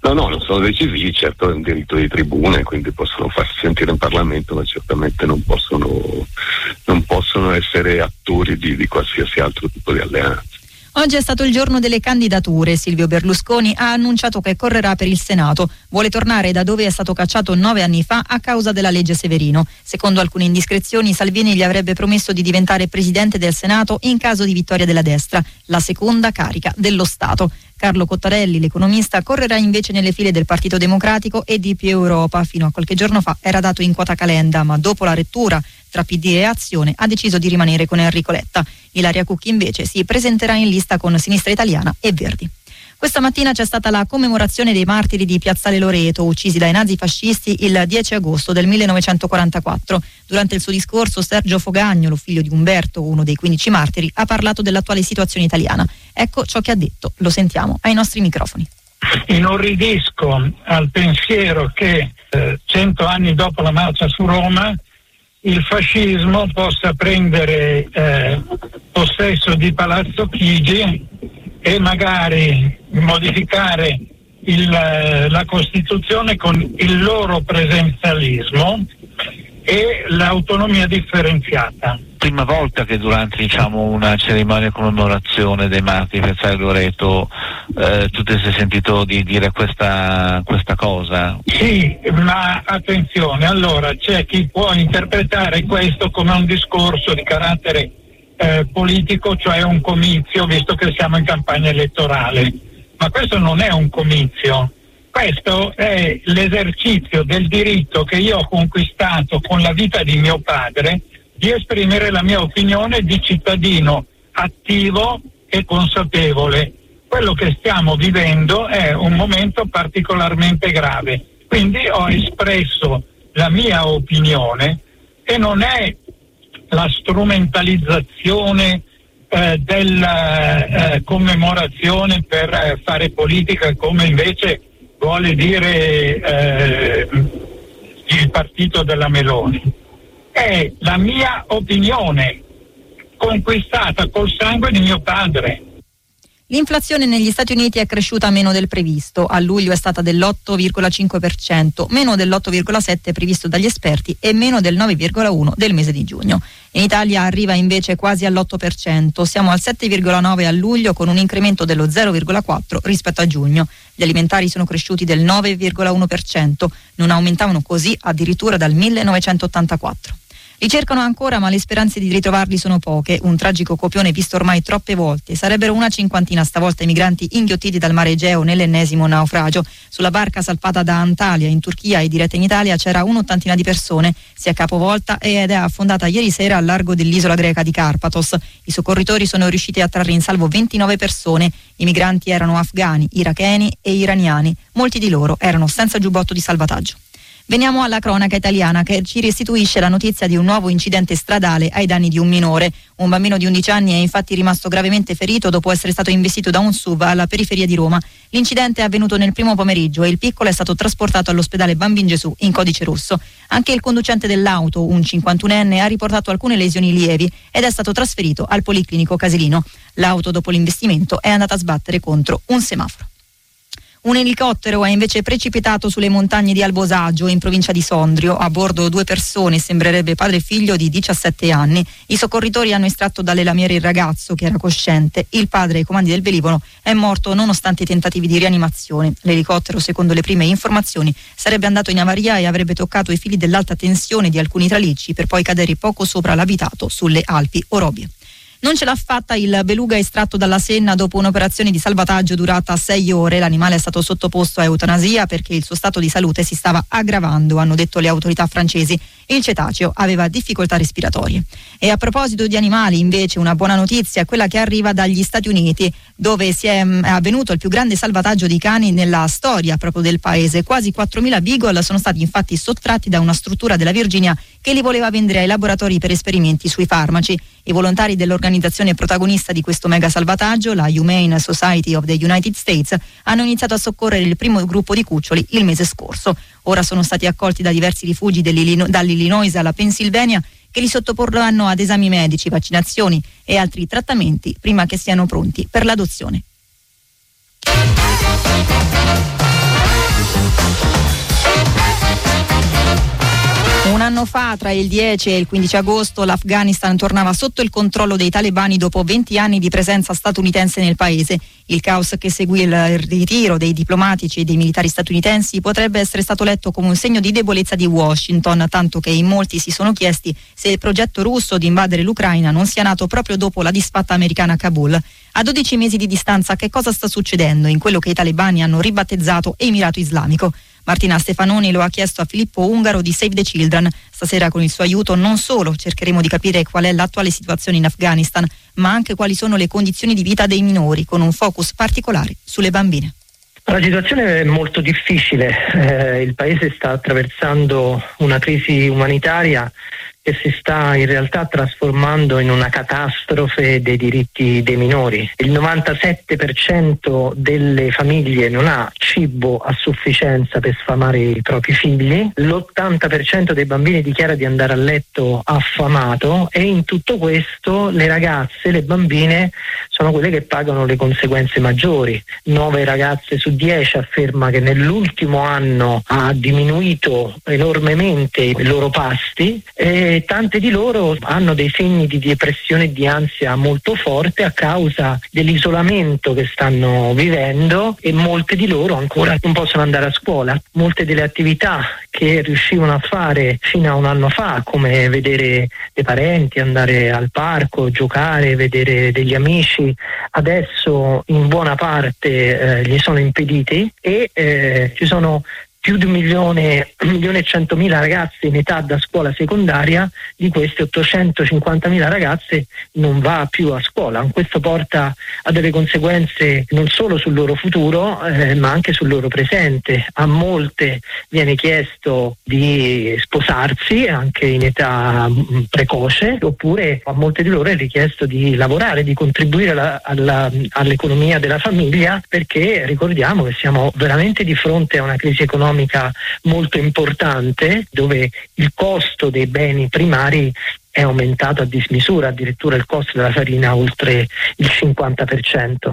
No, no, non sono decisivi, certo è un diritto di tribune, quindi possono farsi sentire in Parlamento, ma certamente non possono, non possono essere attori di, di qualsiasi altro tipo di alleanza. Oggi è stato il giorno delle candidature. Silvio Berlusconi ha annunciato che correrà per il Senato. Vuole tornare da dove è stato cacciato nove anni fa a causa della legge Severino. Secondo alcune indiscrezioni, Salvini gli avrebbe promesso di diventare presidente del Senato in caso di vittoria della destra, la seconda carica dello Stato. Carlo Cottarelli, l'economista, correrà invece nelle file del Partito Democratico e di Più Europa. Fino a qualche giorno fa era dato in quota Calenda, ma dopo la rettura tra PD e Azione ha deciso di rimanere con Enrico Letta. Ilaria Cucchi invece si presenterà in lista con Sinistra Italiana e Verdi. Questa mattina c'è stata la commemorazione dei martiri di Piazzale Loreto, uccisi dai nazifascisti il 10 agosto del 1944. Durante il suo discorso Sergio Fogagnolo, figlio di Umberto, uno dei 15 martiri, ha parlato dell'attuale situazione italiana. Ecco ciò che ha detto, lo sentiamo ai nostri microfoni. Inorridisco al pensiero che eh, cento anni dopo la marcia su Roma il fascismo possa prendere eh, possesso di Palazzo Chigi e magari modificare il, la Costituzione con il loro presenzialismo e l'autonomia differenziata. Prima volta che durante diciamo, una cerimonia di commemorazione dei martiri Piazzale Loreto eh, tu ti sei sentito di dire questa, questa cosa? Sì, ma attenzione, allora c'è chi può interpretare questo come un discorso di carattere eh, politico, cioè un comizio, visto che siamo in campagna elettorale. Ma questo non è un comizio, questo è l'esercizio del diritto che io ho conquistato con la vita di mio padre di esprimere la mia opinione di cittadino attivo e consapevole. Quello che stiamo vivendo è un momento particolarmente grave, quindi ho espresso la mia opinione e non è la strumentalizzazione eh, della eh, commemorazione per eh, fare politica come invece vuole dire eh, il partito della Meloni. È la mia opinione conquistata col sangue di mio padre. L'inflazione negli Stati Uniti è cresciuta meno del previsto, a luglio è stata dell'8,5%, meno dell'8,7% previsto dagli esperti e meno del 9,1% del mese di giugno. In Italia arriva invece quasi all'8%, siamo al 7,9% a luglio con un incremento dello 0,4% rispetto a giugno. Gli alimentari sono cresciuti del 9,1%, non aumentavano così addirittura dal 1984. Li cercano ancora ma le speranze di ritrovarli sono poche, un tragico copione visto ormai troppe volte. Sarebbero una cinquantina stavolta i migranti inghiottiti dal mare Egeo nell'ennesimo naufragio. Sulla barca salpata da Antalya in Turchia e diretta in Italia c'era un'ottantina di persone. Si è capovolta ed è affondata ieri sera al largo dell'isola greca di Carpathos. I soccorritori sono riusciti a trarre in salvo 29 persone. I migranti erano afghani, iracheni e iraniani. Molti di loro erano senza giubbotto di salvataggio. Veniamo alla cronaca italiana che ci restituisce la notizia di un nuovo incidente stradale ai danni di un minore. Un bambino di 11 anni è infatti rimasto gravemente ferito dopo essere stato investito da un SUV alla periferia di Roma. L'incidente è avvenuto nel primo pomeriggio e il piccolo è stato trasportato all'ospedale Bambin Gesù in codice rosso. Anche il conducente dell'auto, un 51enne, ha riportato alcune lesioni lievi ed è stato trasferito al Policlinico Casilino. L'auto dopo l'investimento è andata a sbattere contro un semaforo. Un elicottero è invece precipitato sulle montagne di Albosaggio in provincia di Sondrio. A bordo due persone, sembrerebbe padre e figlio di 17 anni. I soccorritori hanno estratto dalle lamiere il ragazzo che era cosciente. Il padre ai comandi del velivolo è morto nonostante i tentativi di rianimazione. L'elicottero, secondo le prime informazioni, sarebbe andato in avaria e avrebbe toccato i fili dell'alta tensione di alcuni tralicci per poi cadere poco sopra l'abitato sulle Alpi Orobie. Non ce l'ha fatta il beluga estratto dalla Senna dopo un'operazione di salvataggio durata sei ore. L'animale è stato sottoposto a eutanasia perché il suo stato di salute si stava aggravando, hanno detto le autorità francesi. Il cetaceo aveva difficoltà respiratorie. E a proposito di animali, invece, una buona notizia è quella che arriva dagli Stati Uniti, dove si è, mm, è avvenuto il più grande salvataggio di cani nella storia proprio del paese. Quasi 4.000 beagle sono stati infatti sottratti da una struttura della Virginia che li voleva vendere ai laboratori per esperimenti sui farmaci. I volontari dell'organizzazione protagonista di questo mega salvataggio, la Humane Society of the United States, hanno iniziato a soccorrere il primo gruppo di cuccioli il mese scorso. Ora sono stati accolti da diversi rifugi dall'Illinois alla Pennsylvania che li sottoporranno ad esami medici, vaccinazioni e altri trattamenti prima che siano pronti per l'adozione. Una anno fa, tra il 10 e il 15 agosto, l'Afghanistan tornava sotto il controllo dei talebani dopo 20 anni di presenza statunitense nel paese. Il caos che seguì il ritiro dei diplomatici e dei militari statunitensi potrebbe essere stato letto come un segno di debolezza di Washington, tanto che in molti si sono chiesti se il progetto russo di invadere l'Ucraina non sia nato proprio dopo la disfatta americana a Kabul. A 12 mesi di distanza che cosa sta succedendo in quello che i talebani hanno ribattezzato Emirato Islamico? Martina Stefanoni lo ha chiesto a Filippo Ungaro di Save the Children. Stasera con il suo aiuto non solo cercheremo di capire qual è l'attuale situazione in Afghanistan, ma anche quali sono le condizioni di vita dei minori, con un focus particolare sulle bambine. La situazione è molto difficile, eh, il paese sta attraversando una crisi umanitaria che si sta in realtà trasformando in una catastrofe dei diritti dei minori. Il 97% delle famiglie non ha cibo a sufficienza per sfamare i propri figli, l'80% dei bambini dichiara di andare a letto affamato e in tutto questo le ragazze, le bambine sono quelle che pagano le conseguenze maggiori. 9 ragazze su 10 afferma che nell'ultimo anno ha diminuito enormemente i loro pasti e tante di loro hanno dei segni di depressione e di ansia molto forte a causa dell'isolamento che stanno vivendo e molte di loro ancora non possono andare a scuola. Molte delle attività che riuscivano a fare fino a un anno fa, come vedere dei parenti, andare al parco, giocare, vedere degli amici, adesso in buona parte eh, gli sono impediti e eh, ci sono più di un milione, e centomila ragazze in età da scuola secondaria, di queste 850.000 ragazze non va più a scuola. Questo porta a delle conseguenze non solo sul loro futuro, eh, ma anche sul loro presente. A molte viene chiesto di sposarsi anche in età mm, precoce, oppure a molte di loro è richiesto di lavorare, di contribuire alla, alla, all'economia della famiglia, perché ricordiamo che siamo veramente di fronte a una crisi economica economica molto importante dove il costo dei beni primari è aumentato a dismisura, addirittura il costo della farina oltre il 50%.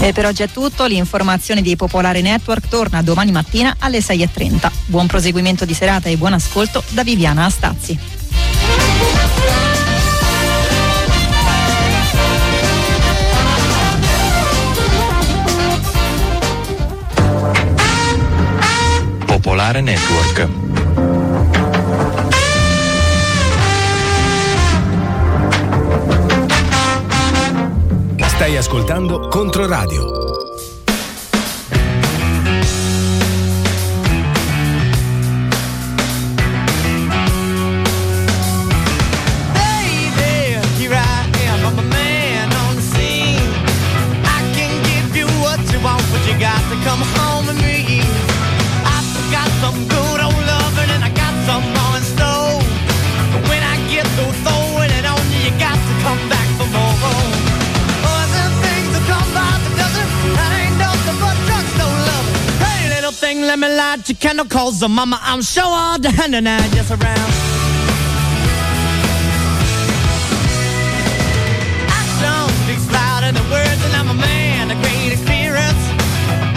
E per oggi è tutto, l'informazione di Popolare Network torna domani mattina alle 6.30. Buon proseguimento di serata e buon ascolto da Viviana Astazzi. Popolare Network. Stai ascoltando Controradio let me light your candle calls so mama I'm sure all the hand and I just around. Action speaks louder than words and I'm a man of great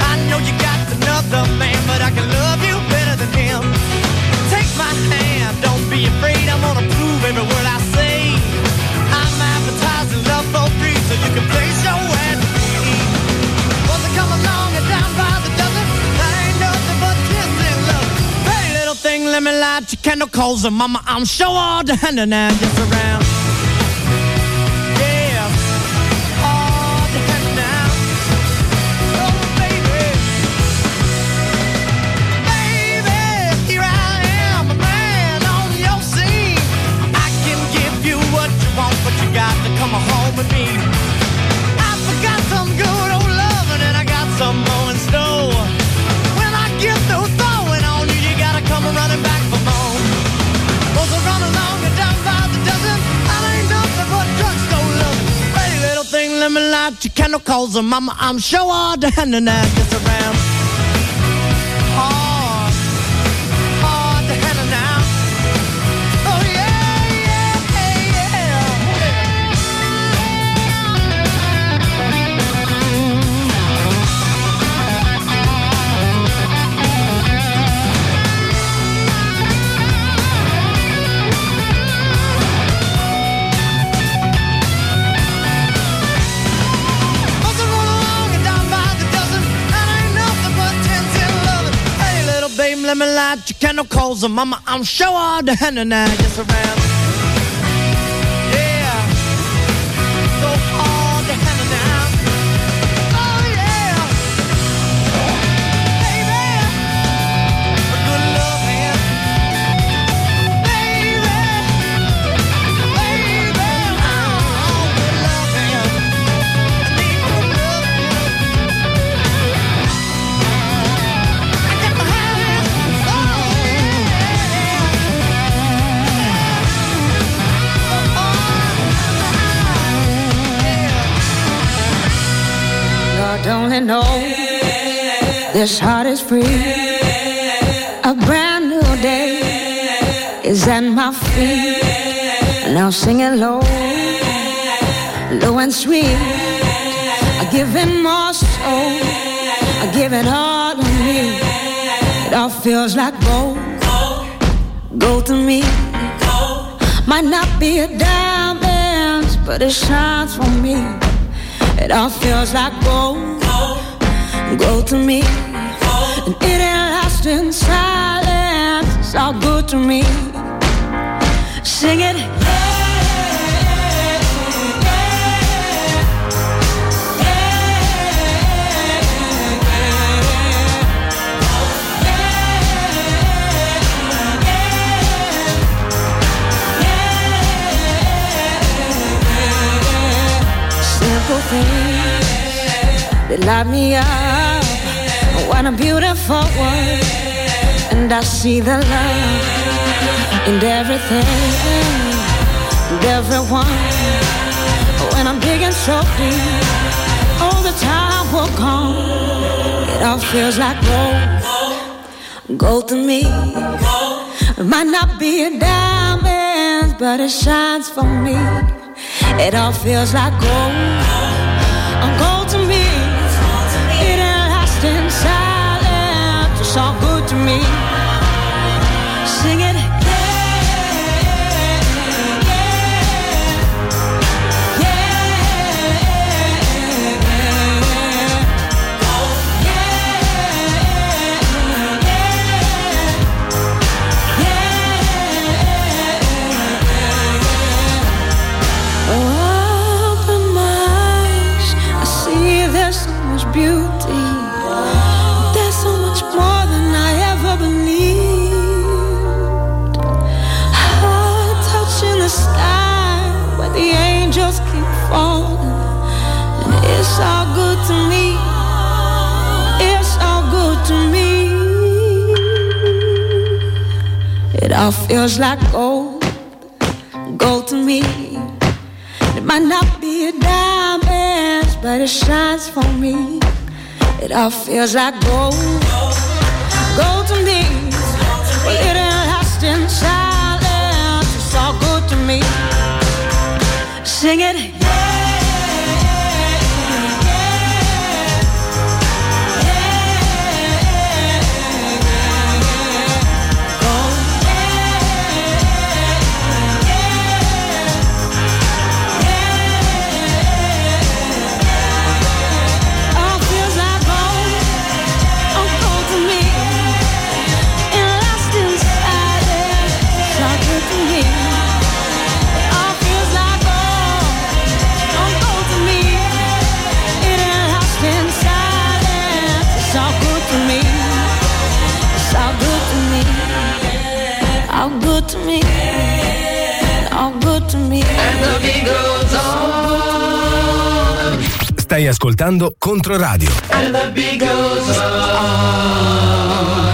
I know you got another man but I can love you better than him. Take my hand, don't be afraid I'm gonna prove every word I say. I'm advertising love for free so you can place let me light your candle calls and mama, I'm sure all the hand and just around. Randall calls her mama. I'm sure all down and I around. Let me light your candle coals, and mama, I'm sure the henna now, yes I am. Only knows this heart is free. A brand new day is at my feet. Now sing it low, low and sweet. I give him more soul. I give it all to me. It all feels like gold, gold to me. Might not be a diamond, but it shines for me. It all feels like gold, gold to me. And it ain't lost in silence. It's all good to me. Sing it. Simple things that light me up. What a beautiful world. And I see the love in everything and everyone. When I'm digging so deep, all the time will come. It all feels like gold, gold to me. It might not be a diamond, but it shines for me. It all feels like gold, me. Feels like gold, gold to me. It might not be a diamond, but it shines for me. It all feels like gold, gold to me. Well, it ain't lost in silence. It's all good to me. Sing it. To me. And the beat goes on. Stai ascoltando Controradio. And the beat goes on.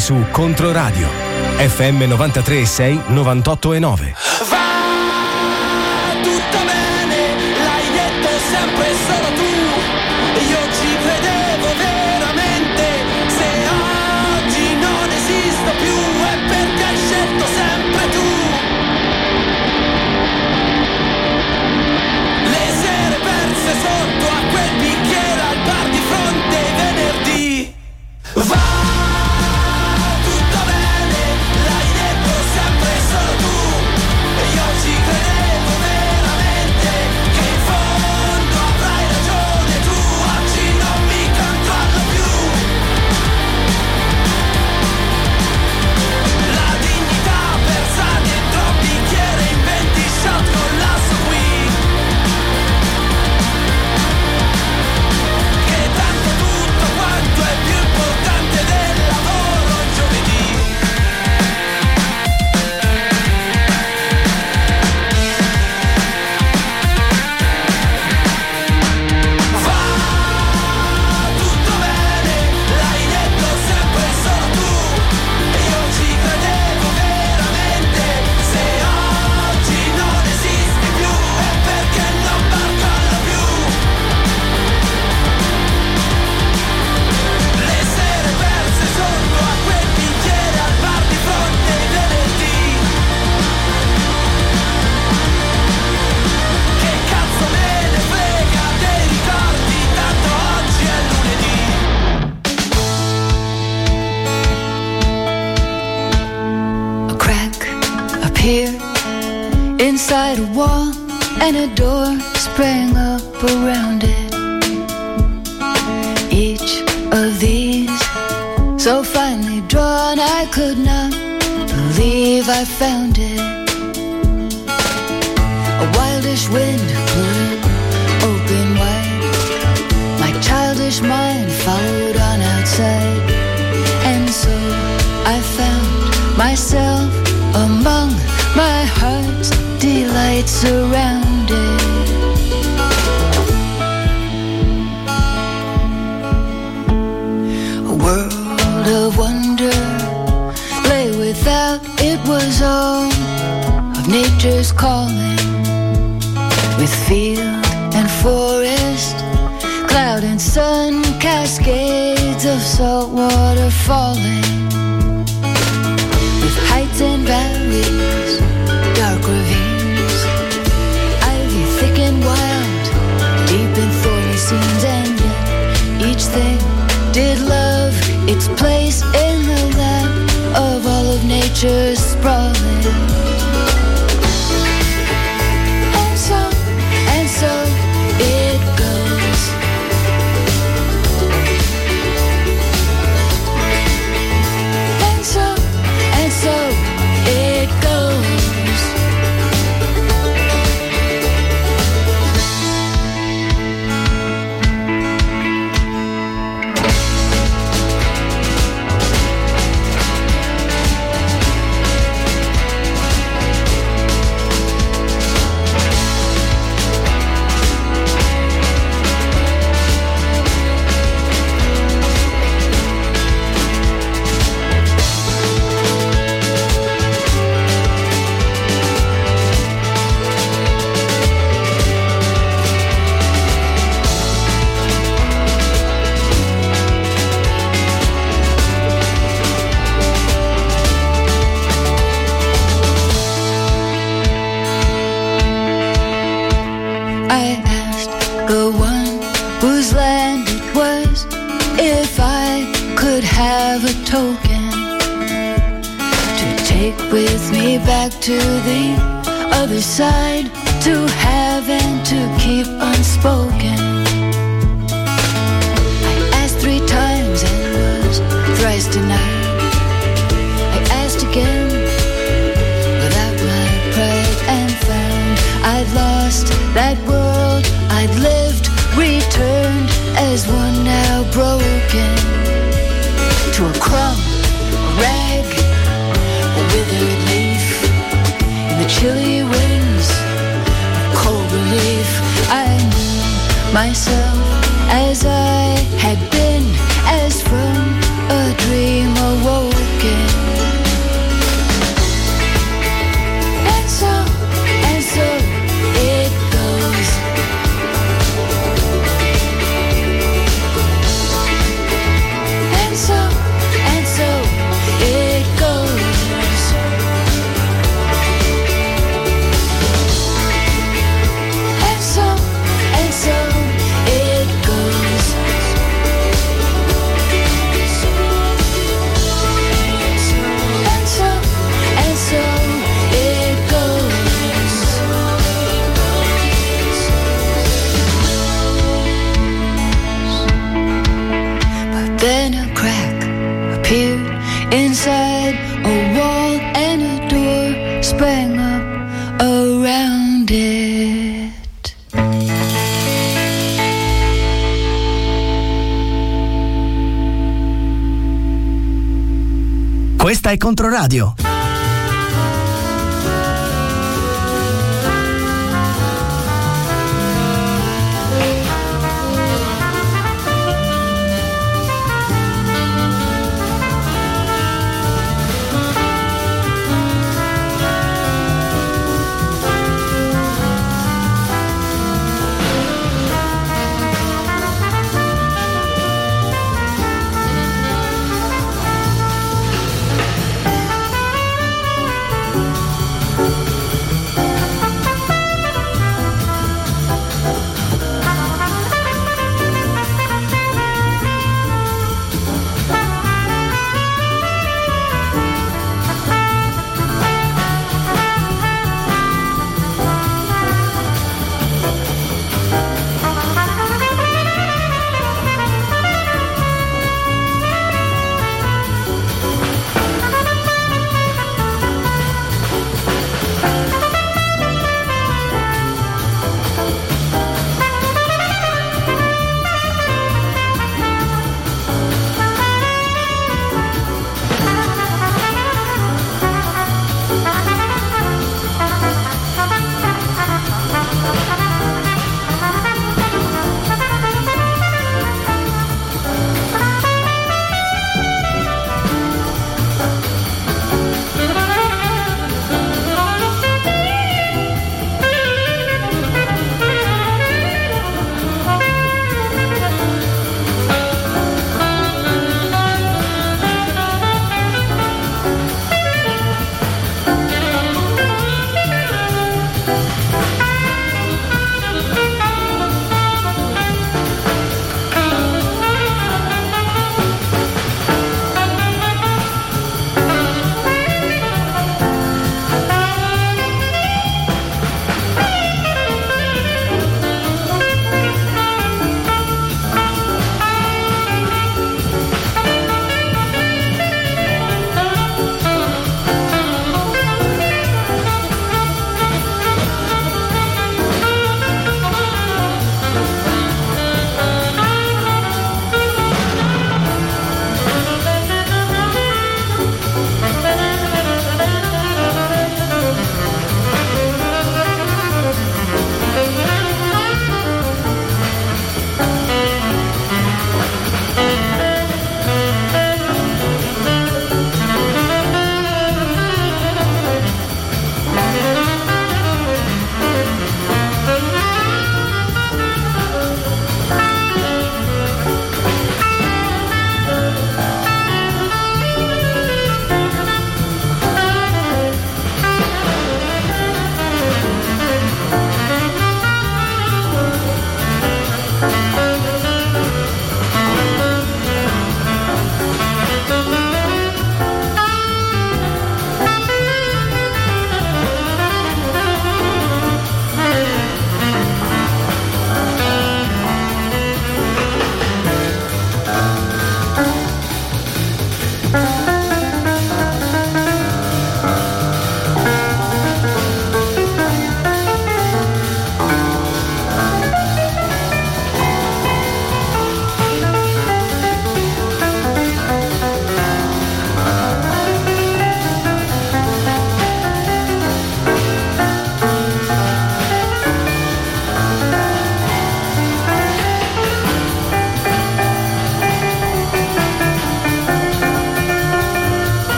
Su Controradio. FM 93.6 98 e 9.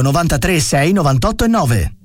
Controradio 93 6 98 e 9.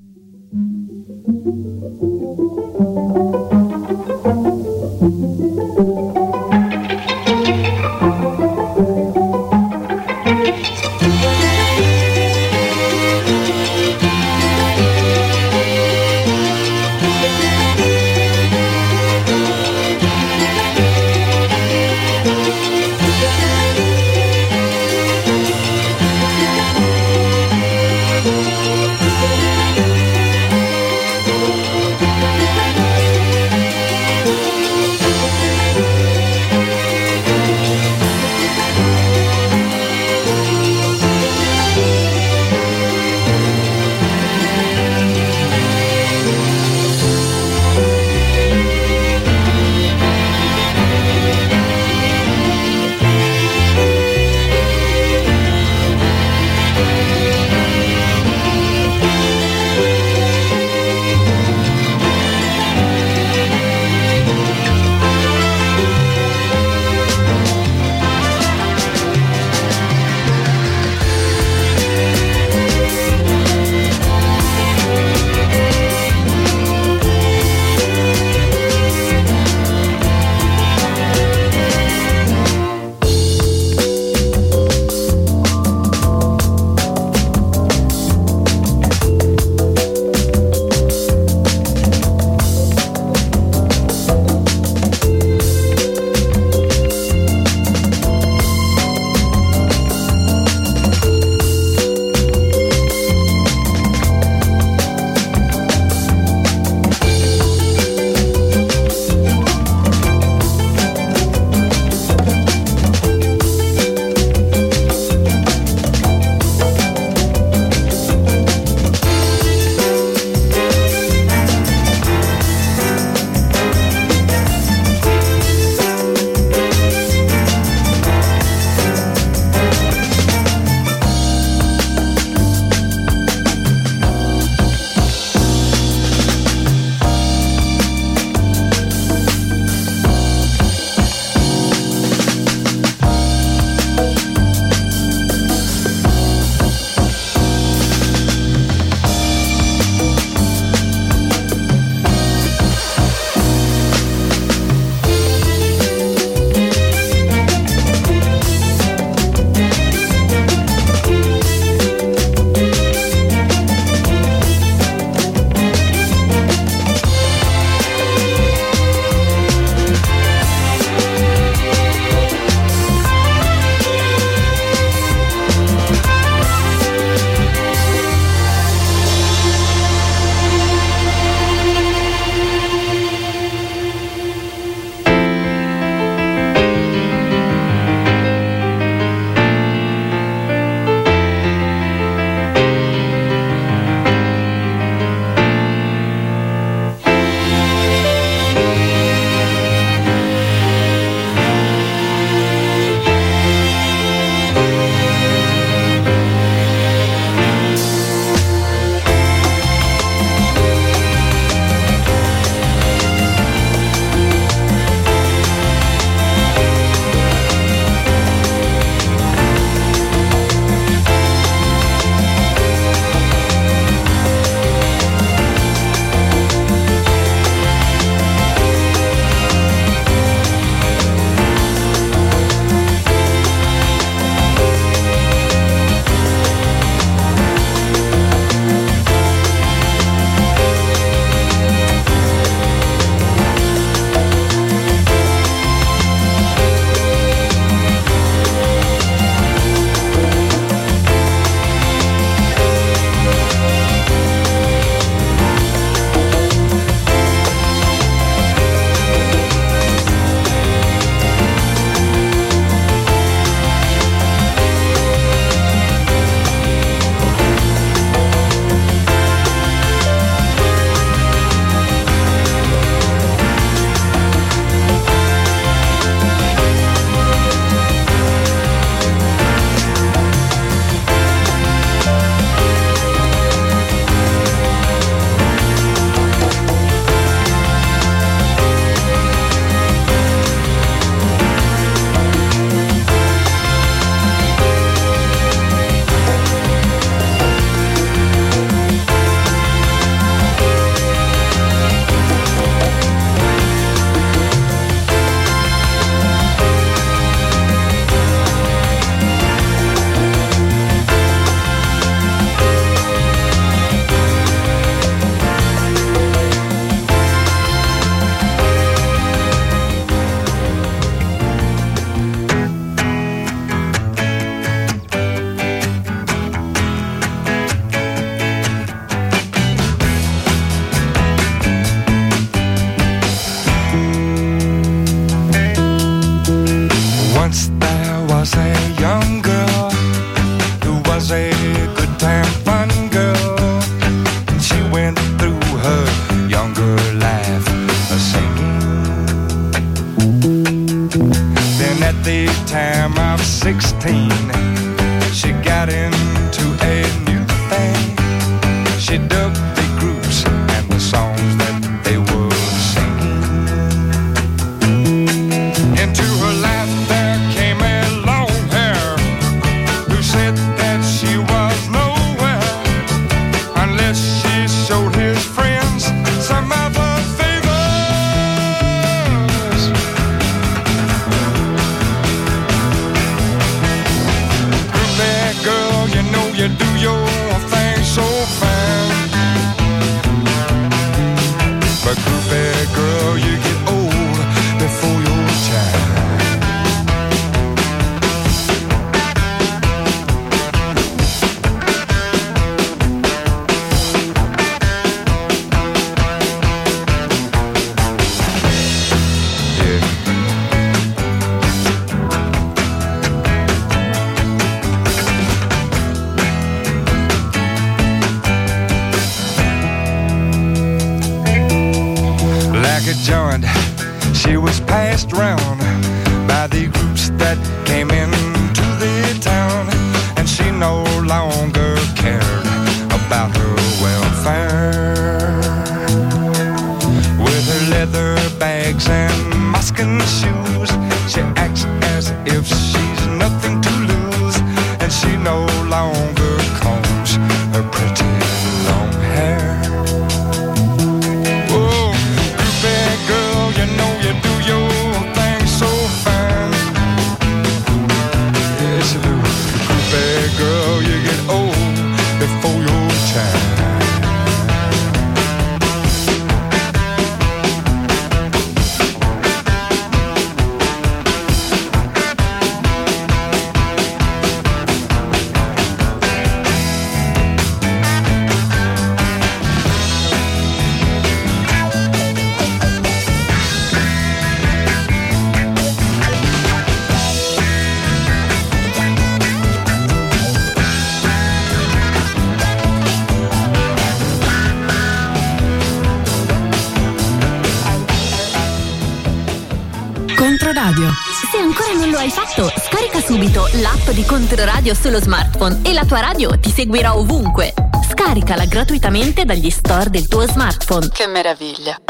radio sullo smartphone e la tua radio ti seguirà ovunque. Scaricala gratuitamente dagli store del tuo smartphone. Che meraviglia!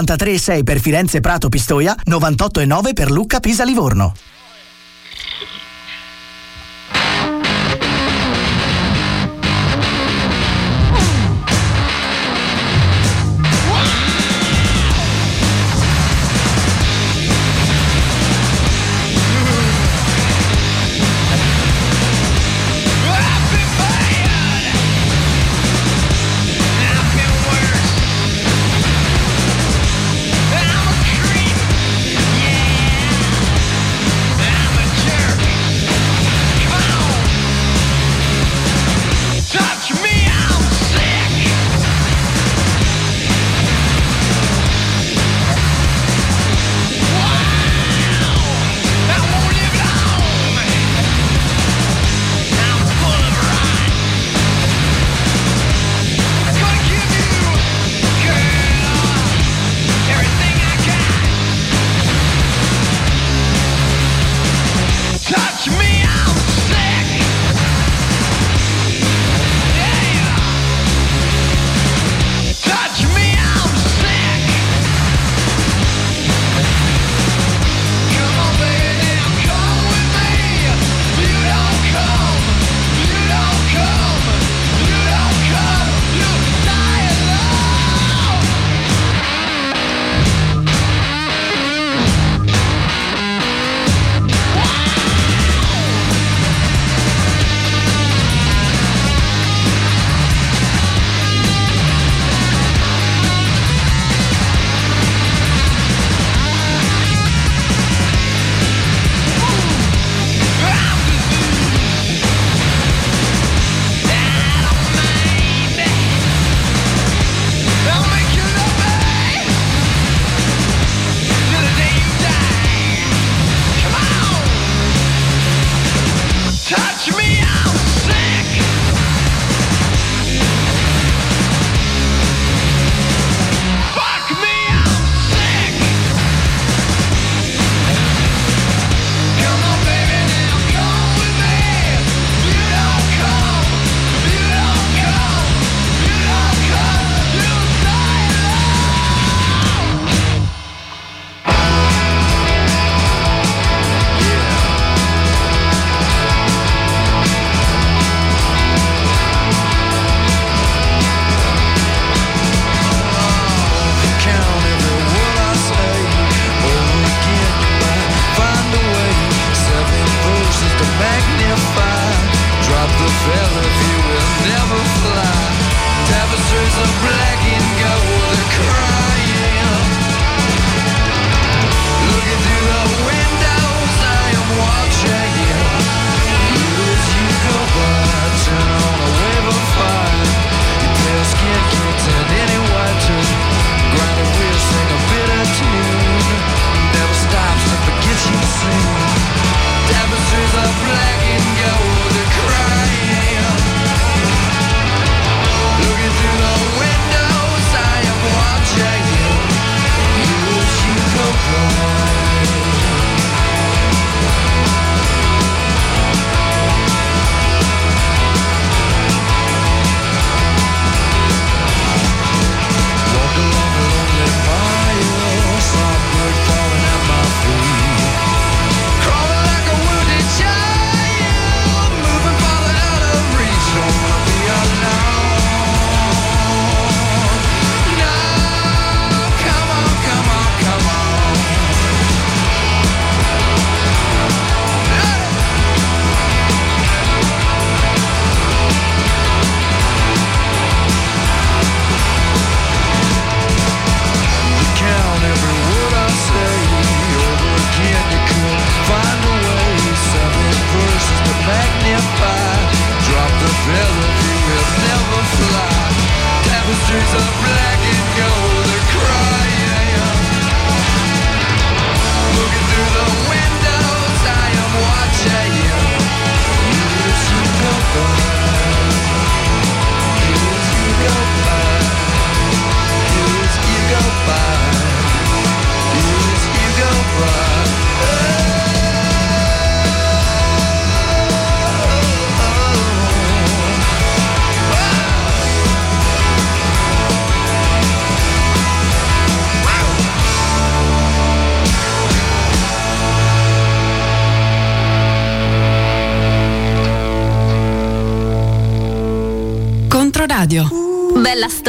93,6 per Firenze Prato Pistoia, 98,9 per Lucca Pisa Livorno.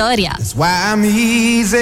Bella storia. That's why I'm easy.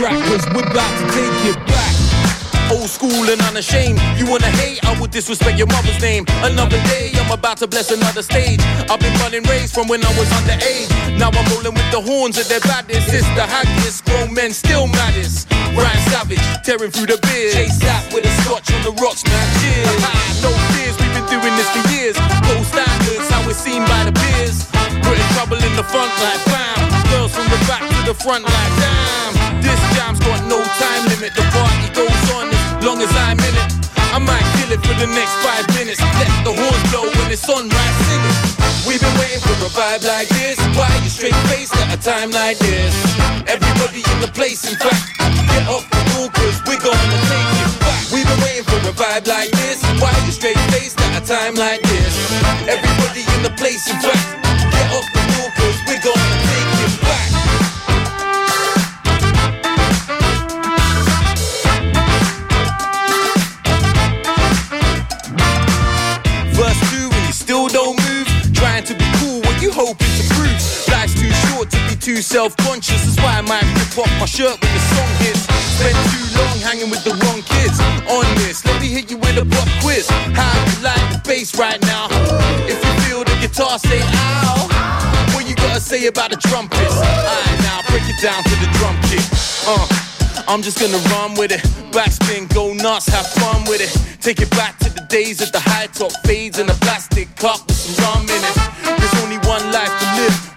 Track, cause we're about to take it back. Old school and unashamed. You wanna hate? I would disrespect your mother's name. Another day, I'm about to bless another stage. I've been running race from when I was underage. Now I'm rolling with the horns of their baddest. It's the happiest, grown men still maddest. Ryan Savage, tearing through the beers. Chase that with a scotch on the rocks, man. Cheers. no fears, we've been doing this for years. Gold standards, how we're seen by the peers. Putting trouble in the front like bam. Girls from the back to the front like damn. Jam's got no time limit. The party goes on as long as I'm in it. I might kill it for the next five minutes. Let the horns blow when it's on, right? Sing it. We've been waiting for a vibe like this. Why you straight faced at a time like this? Everybody in the place, in fact, get off the wall, cause we're gonna take it back. We've been waiting for a vibe like this. Why you straight faced at a time like this? Everybody in the place, in fact, get off the wall, cause we're gonna self-conscious That's why I might rip off my shirt when the song hits Spent too long hanging with the wrong kids On this, let me hit you with a pop quiz How you like the bass right now? If you feel the guitar, say ow When you gotta say about the trumpets? Alright, now break it down to the drum kit. Uh, I'm just gonna run with it. Backspin, go nuts, have fun with it. Take it back to the days of the high top fades in a plastic cup with some rum in it. There's only one life to live.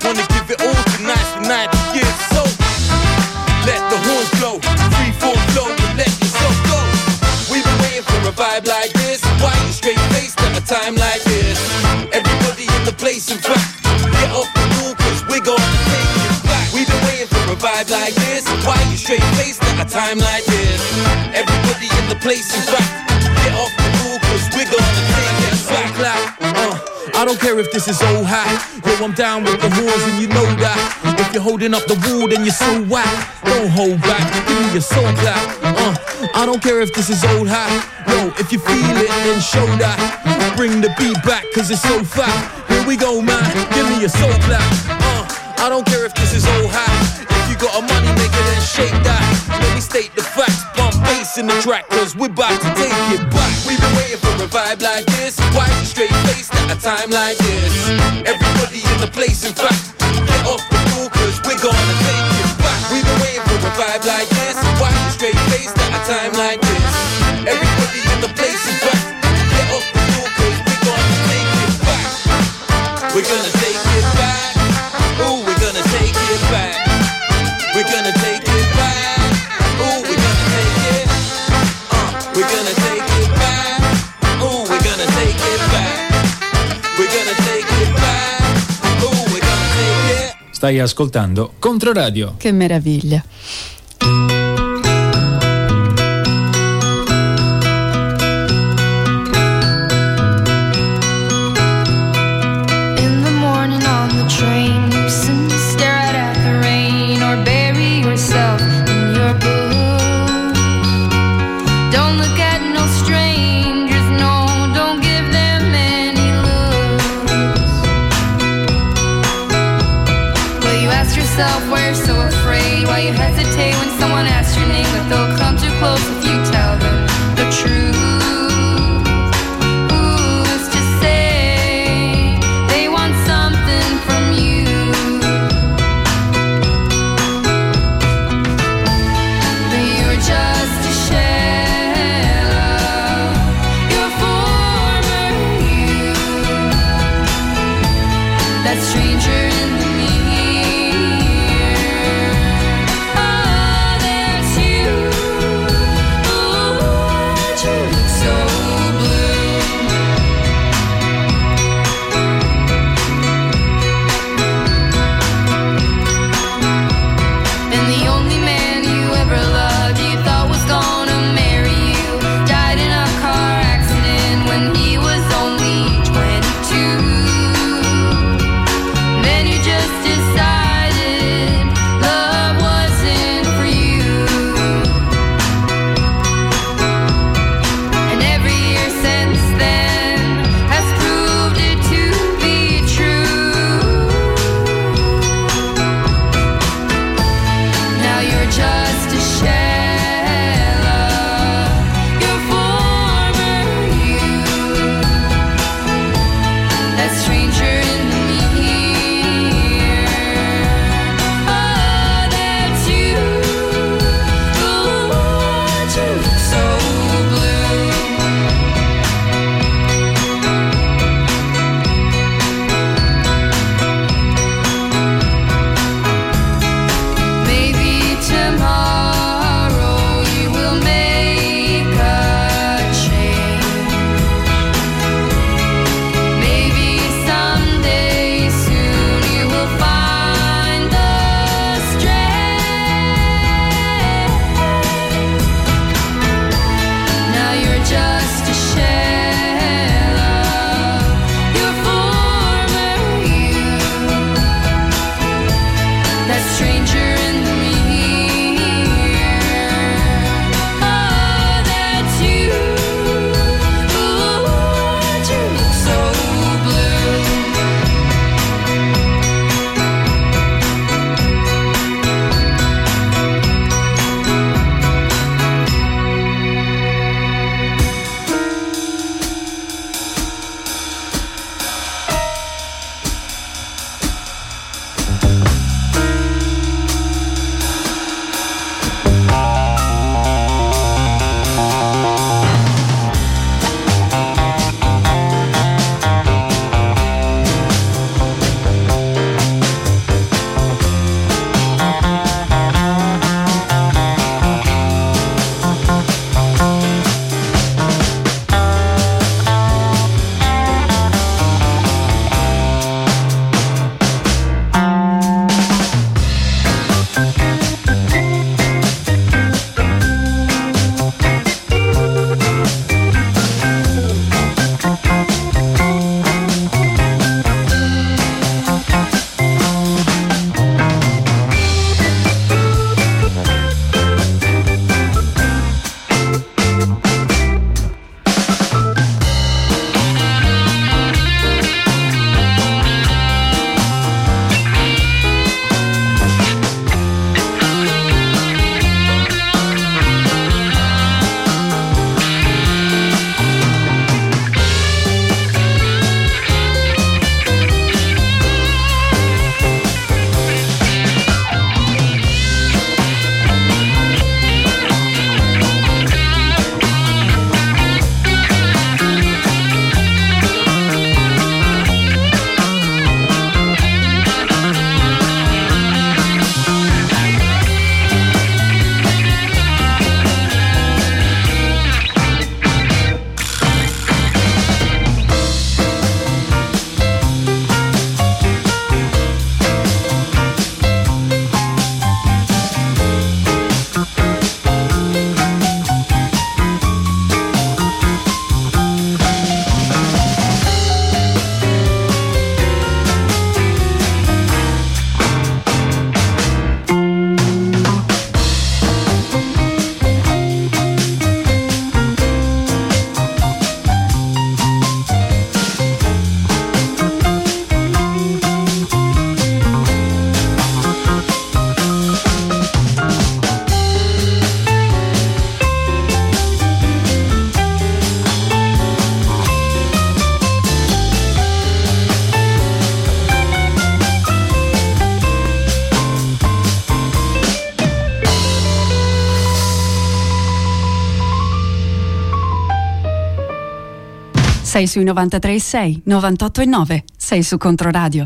Straight faced at a time like this? Everybody in the place, in fact, get off the rule, cause we're gonna take it back. Clap, uh, I don't care if this is old hat. Yo, I'm down with the horns and you know that. If you're holding up the wall, then you're so whack. Don't hold back, give me your soul clap. Uh, I don't care if this is old hat. Yo, if you feel it, then show that. Bring the beat back, cause it's so fat. Here we go, man, give me your soul clap. Uh, I don't care if this is old hat. If you got a money maker, shake that. Let me state the facts, bump bass in the track, cause we're about to take it back. We've been waiting for a vibe like this. Why you straight faced at a time like this? Everybody in the place, in fact, get off the rule, cause we're gonna take it back. We've been waiting for a vibe like this. Why you straight faced at a time like this? Everybody in the place, in fact, get off the cause we're gonna take it back. We're gonna take Stai ascoltando Controradio. Che meraviglia. Sei sui 93.6, 98.9. Sei su Controradio.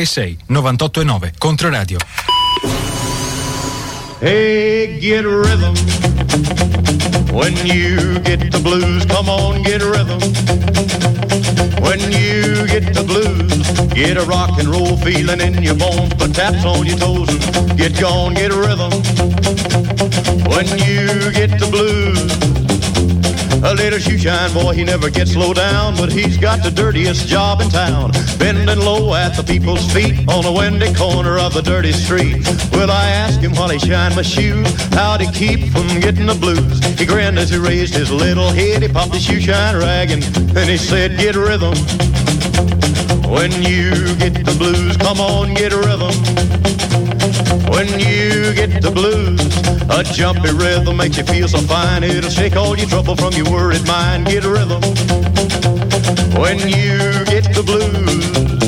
93 98 e 9 Controradio. Hey, get rhythm. When you get the blues, come on, get rhythm. When you get the blues, get a rock and roll feeling in your bones, put taps on your toes and get gone, get a rhythm. When you get the blues, a little shoe shine boy, he never gets slow down, but he's got the dirtiest job in town. Bending low at the people's feet on a windy corner of the dirty street. Well, I asked him while he shined my shoes, how'd he keep from getting the blues? He grinned as he raised his little head, he popped his shoe shine rag and then he said, get rhythm. When you get the blues, come on, get rhythm. When you get the blues, a jumpy rhythm makes you feel so fine. It'll shake all your trouble from your worried mind. Get a rhythm. When you get the blues.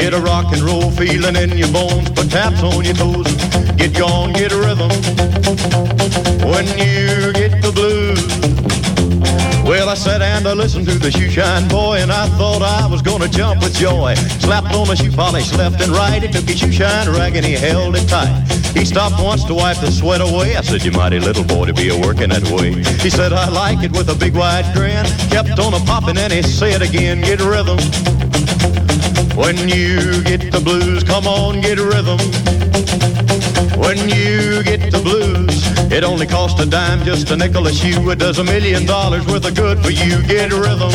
Get a rock and roll feeling in your bones, put taps on your toes, get gone, get a rhythm. When you get the blues. Well, I sat and I listened to the shoe shine boy, and I thought I was gonna jump with joy. Slapped on the shoe polish left and right. He took his shoe shine rag and he held it tight. He stopped once to wipe the sweat away. I said, You mighty little boy to be a working that way. He said, I like it with a big wide grin. Kept on a popping and he said again, Get rhythm. When you get the blues, come on, get a rhythm. When you get the blues, it only costs a dime, just a nickel a shoe. It does a million dollars worth of good for you. Get a rhythm.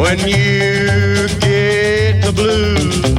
When you get the blues.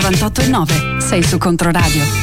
93.6, 98.9. Sei su Controradio.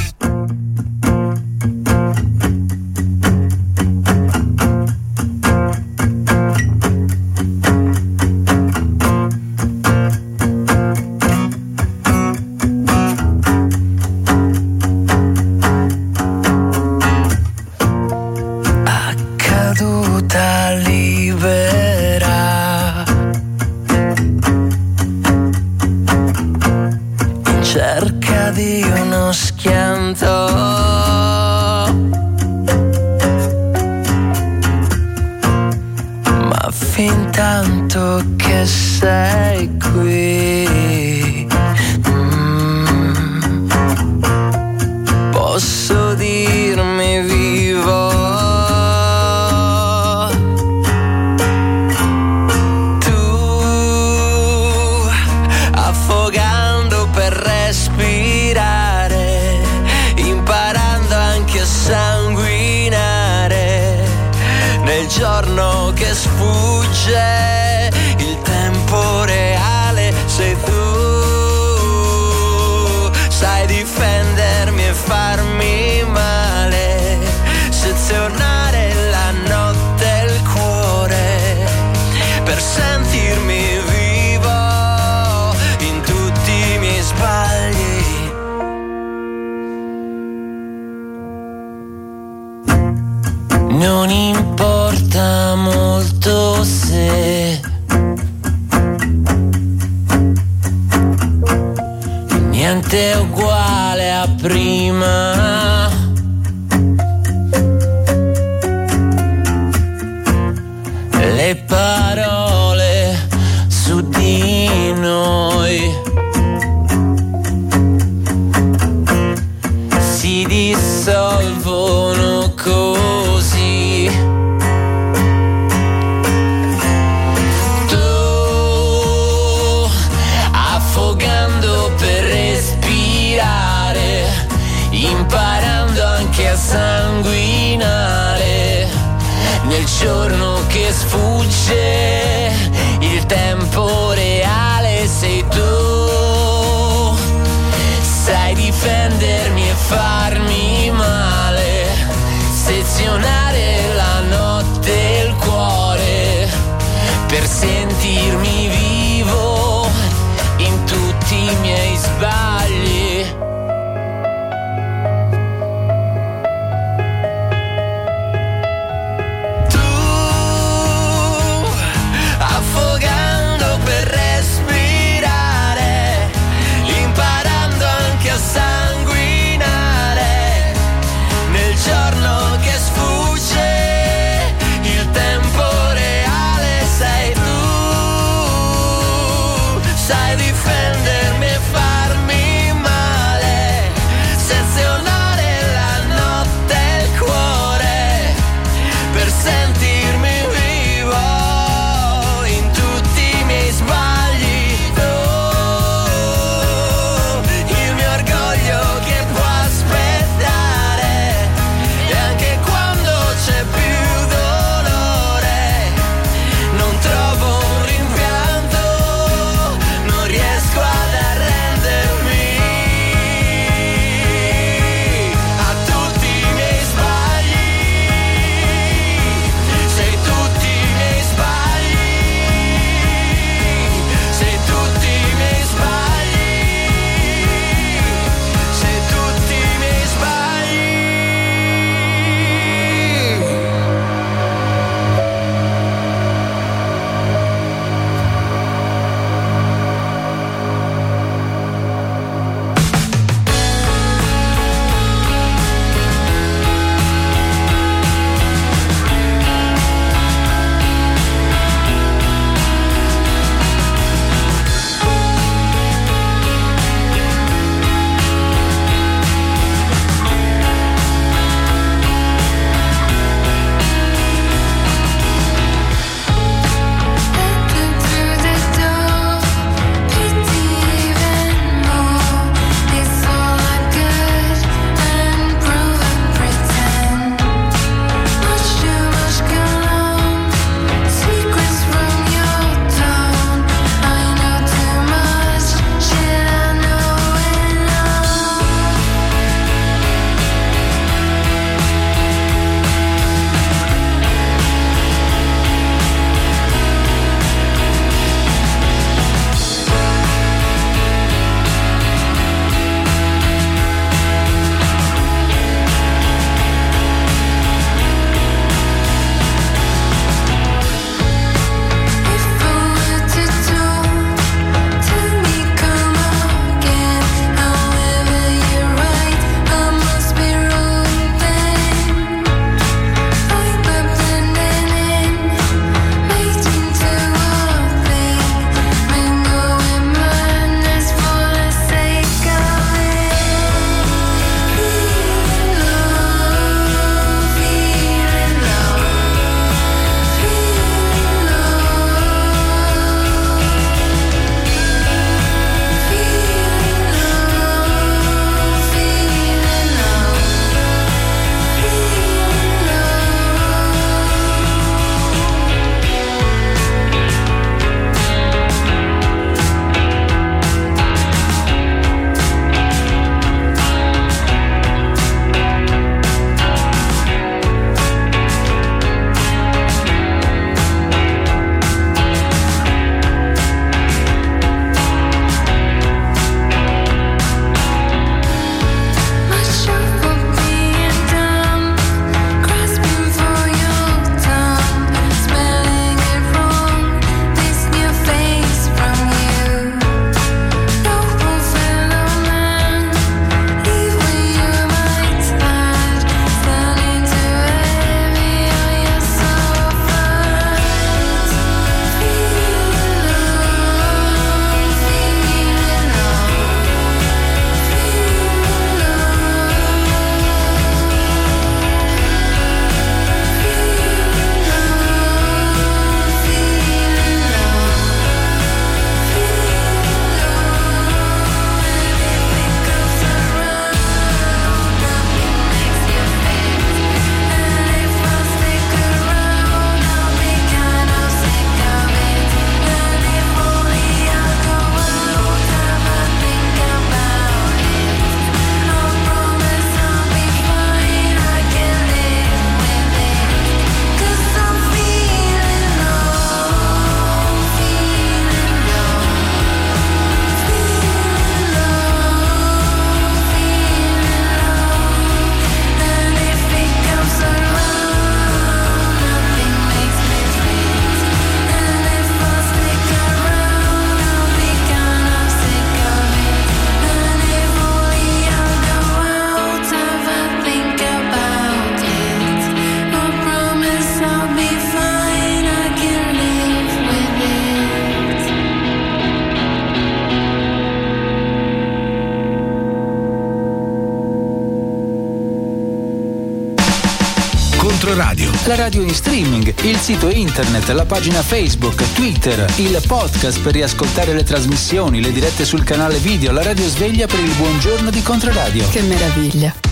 Sito internet, la pagina Facebook, Twitter, il podcast per riascoltare le trasmissioni, le dirette sul canale video, la radio sveglia per il buongiorno di Controradio. Che meraviglia.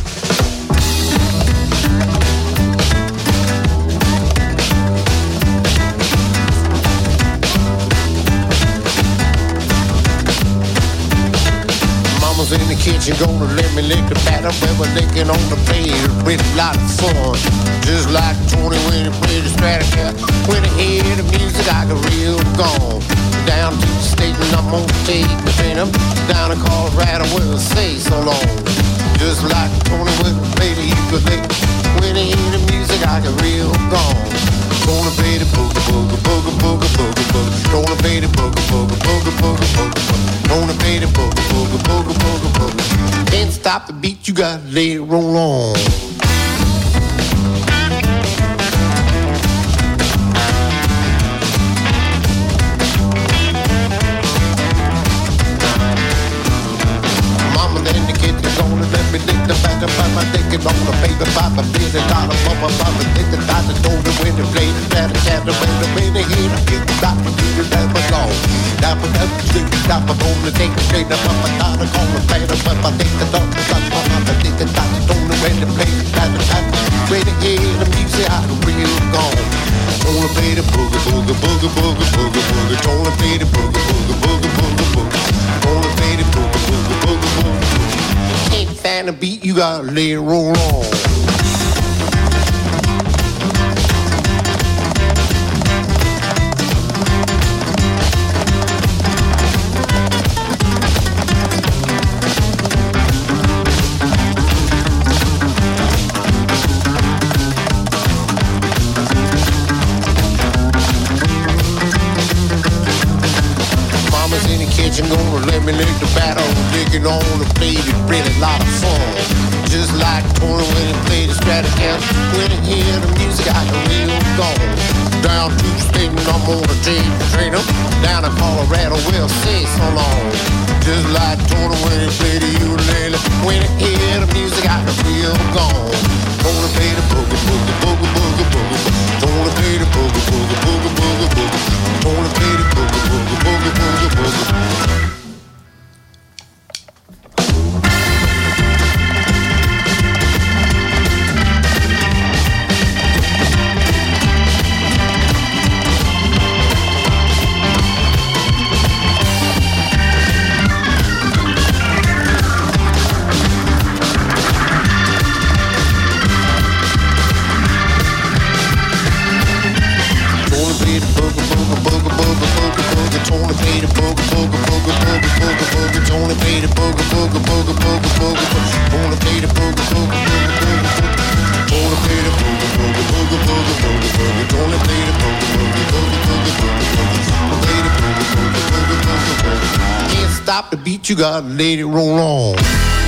Kitchen, gonna let me lick the batter, but licking on the plate with a lot of fun. Just like Tony when he played the Stratocaster. When I hear the music, I get real gone. Down to the state and I'm gonna take the venom. Down to Colorado, we'll say so long. Just like Tony when he played the ukulele. When I hear the music, I get real gone. Gonna pay the booga booga booga booga booga booga. Gonna pay the booga booga booga booga booga booga. Gonna pay the booga booga booga booga booga. Can't stop the beat, you gotta let it roll on. on the baby pop a billion dollar bumper pop a nigga got the golden window play i'ma call a I think only the to hear the music, I Only play the boogie, boogie, boogie, boogie, boogie, boogie Only play the boogie, boogie, boogie, boogie, boogie Only play the boogie, boogie, boogie, boogie, the beat, you gotta lay it roll on stop the beat, you gotta let it roll on.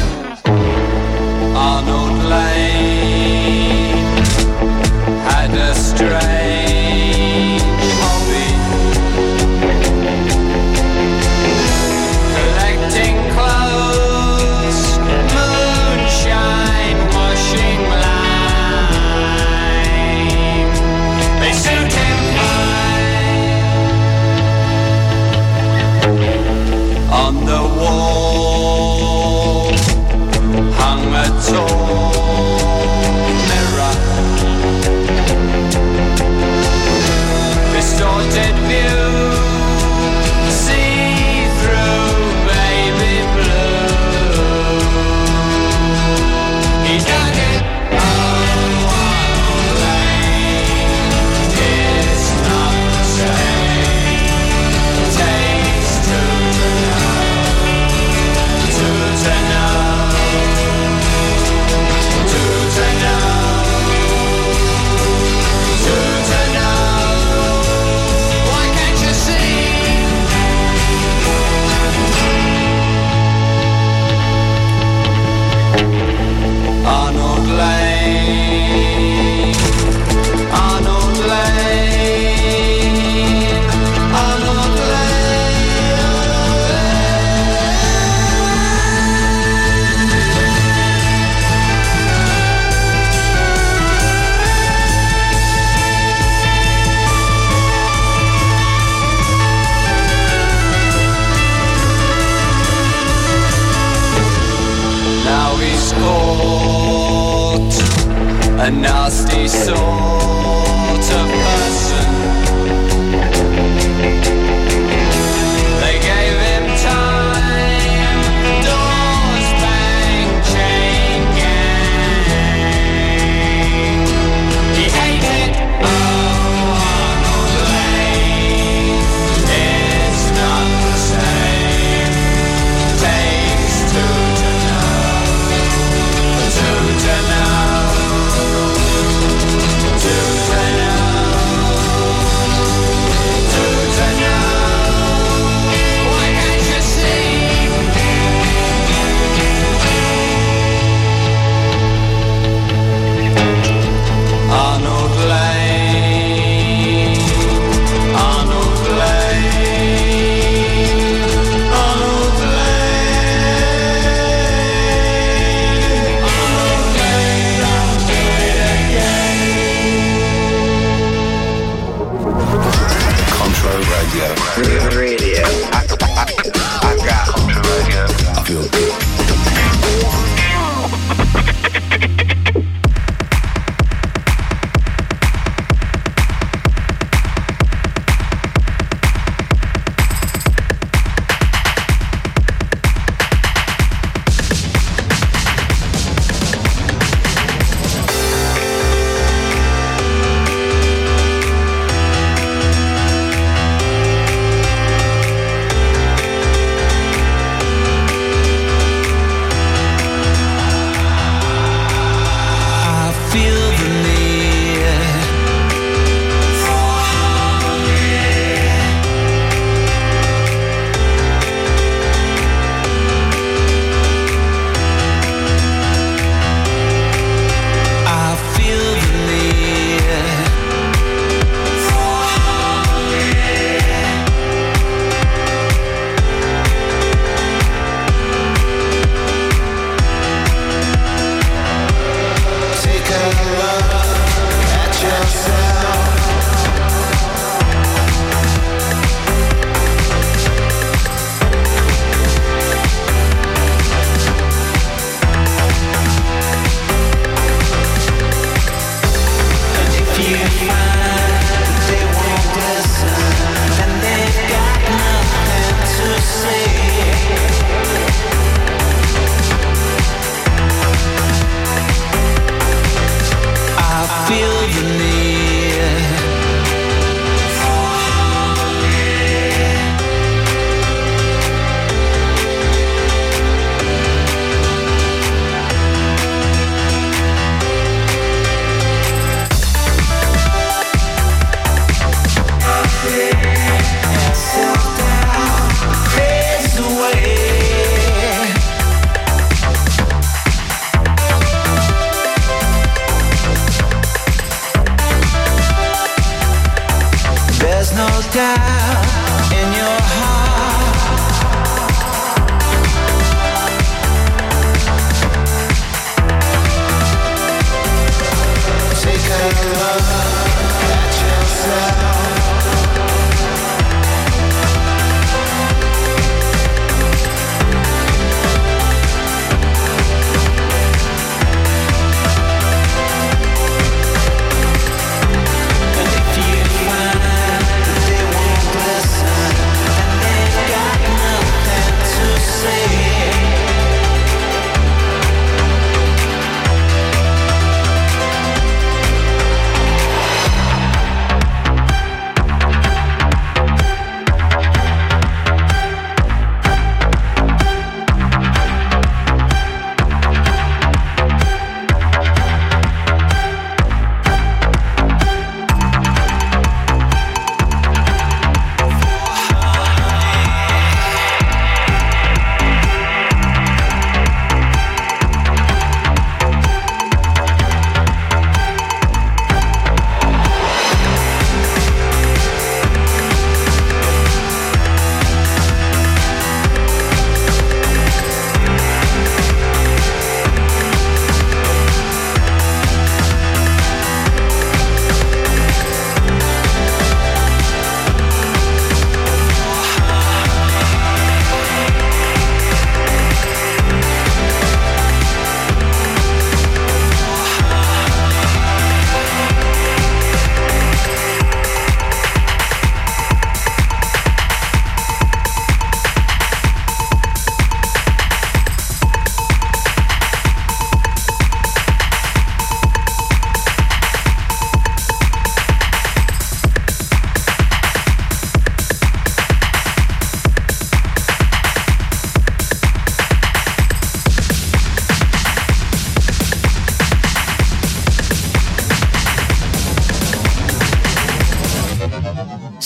a nasty soul.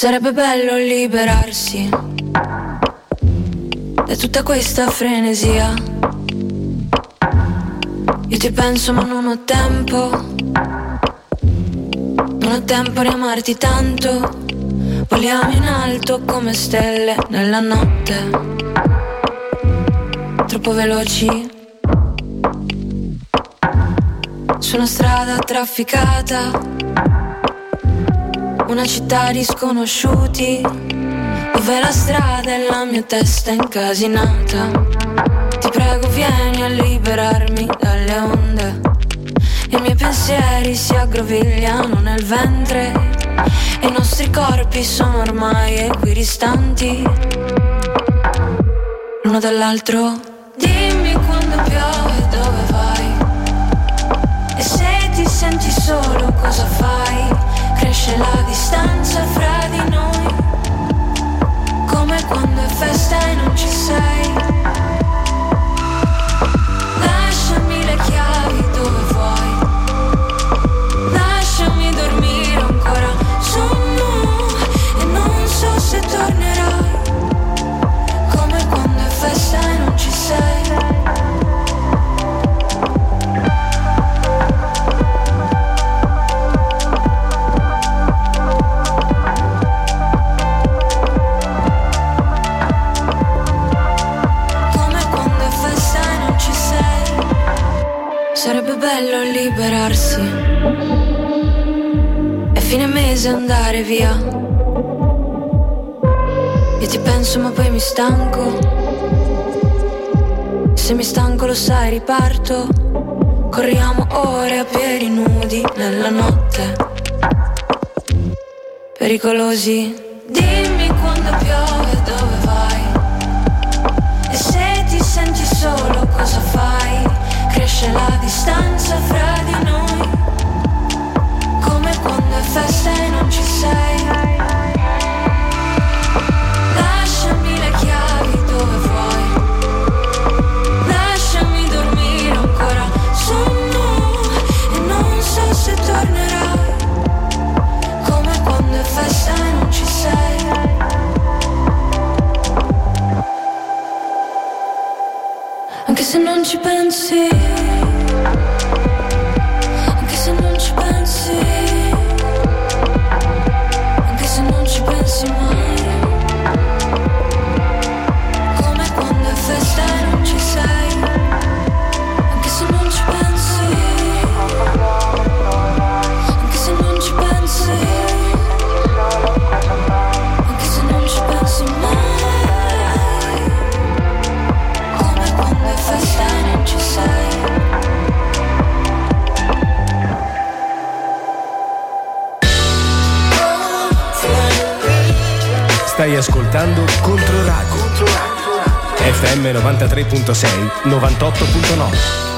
Sarebbe bello liberarsi da tutta questa frenesia. Io ti penso ma non ho tempo, non ho tempo di amarti tanto. Voliamo in alto come stelle nella notte, troppo veloci. Su una strada trafficata, una città di sconosciuti, dove la strada è la mia testa incasinata. Ti prego vieni a liberarmi dalle onde, i miei pensieri si aggrovigliano nel ventre, e i nostri corpi sono ormai equidistanti l'uno dall'altro. Dimmi quando piove dove vai. E se ti senti solo cosa fai? Cresce la distanza fra di noi. Come quando è festa e non ci sei. Lasciami le chiavi liberarsi. E fine mese andare via. Io ti penso ma poi mi stanco. Se mi stanco lo sai riparto. Corriamo ore a piedi nudi nella notte. Pericolosi. Dimmi quando piove dove vai. E se ti senti solo cosa fai? Cresce la distanza fra di noi. Come quando è festa e non ci sei. Se non ci pensi. Stai ascoltando Controradio. FM 93.6 98.9.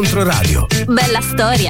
Controradio. Bella storia.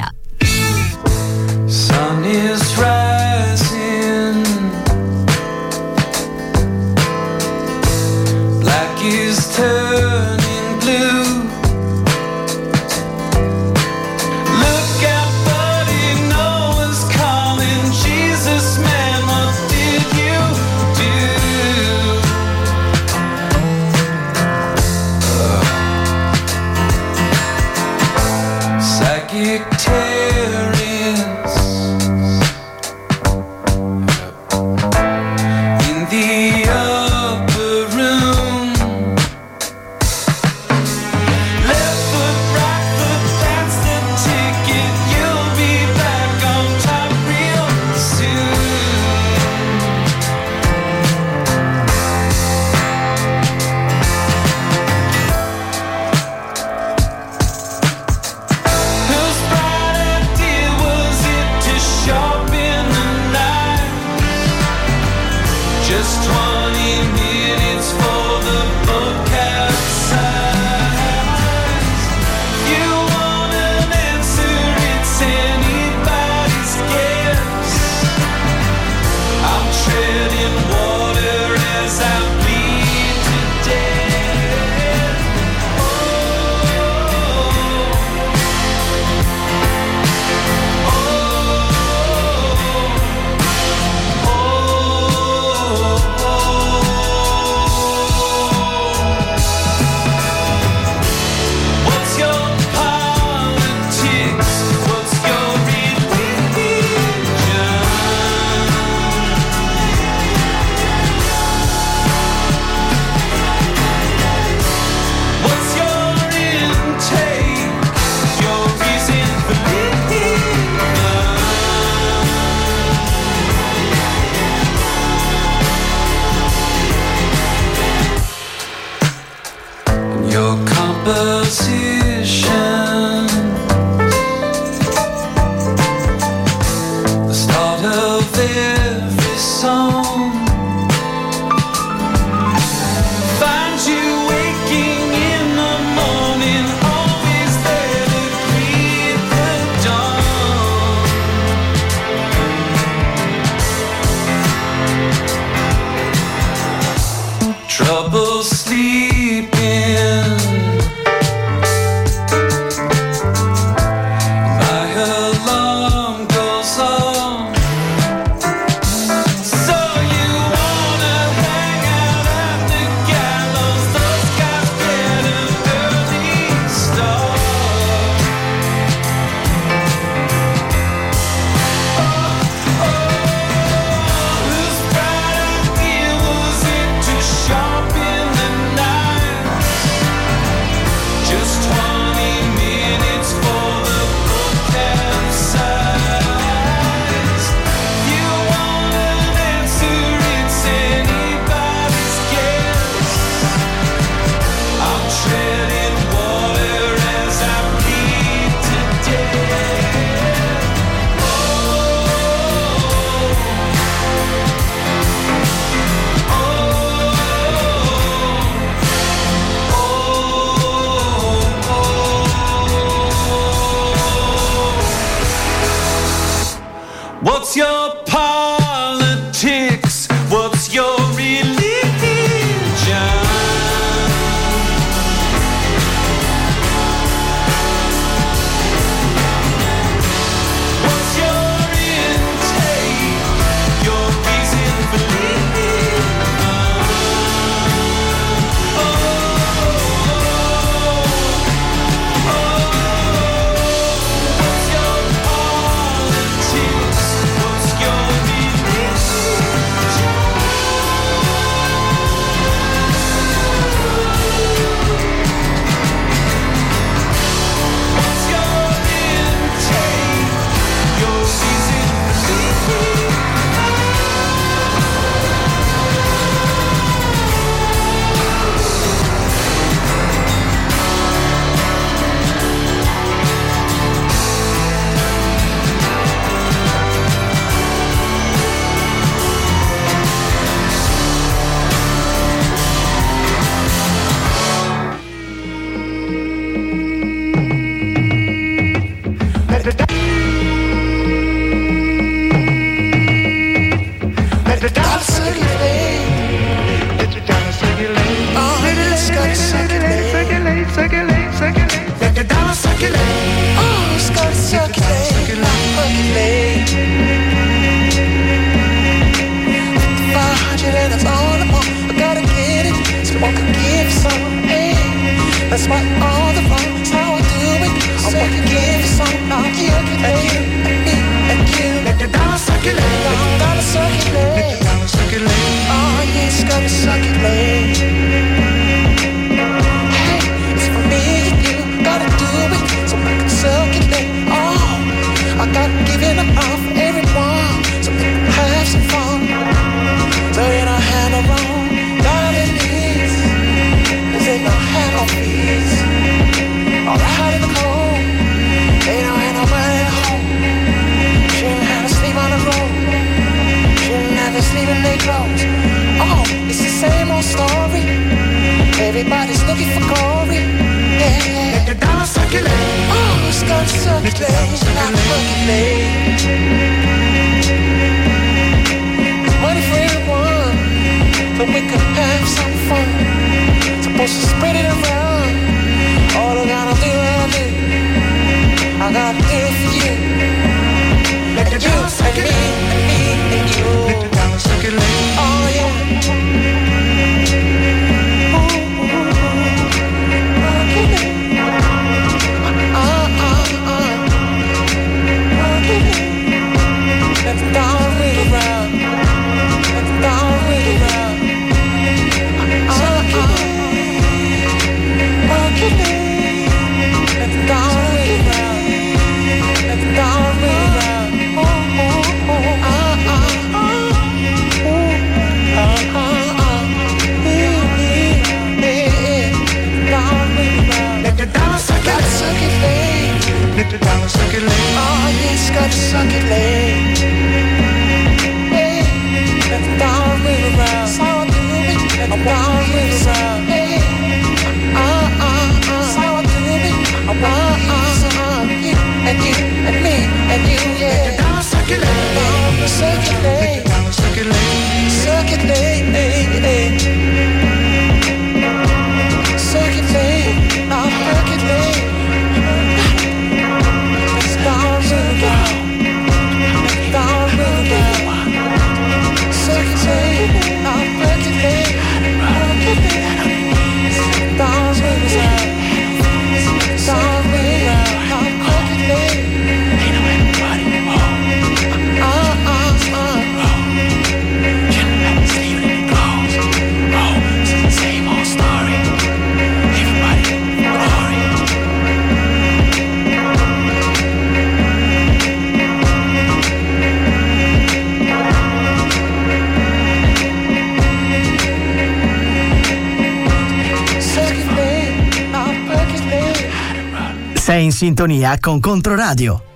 sintonia con Controradio.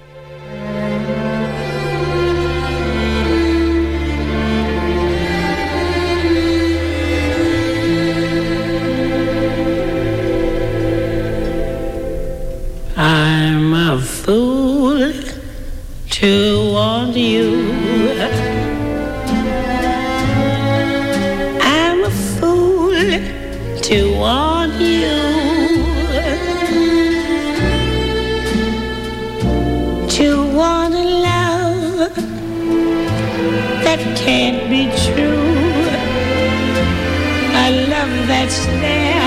There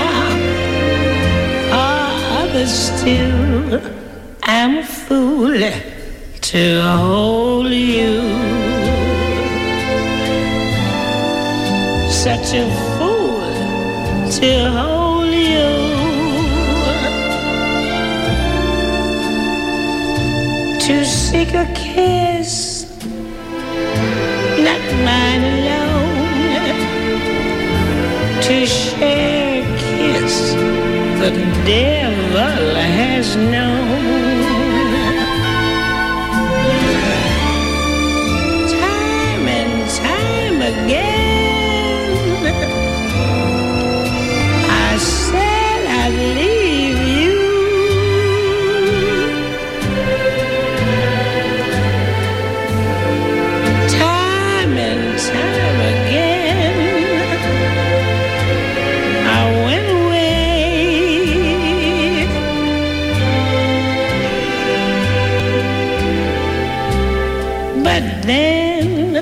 are Others still, I'm a fool to hold you. Such a fool to hold. devil has known. then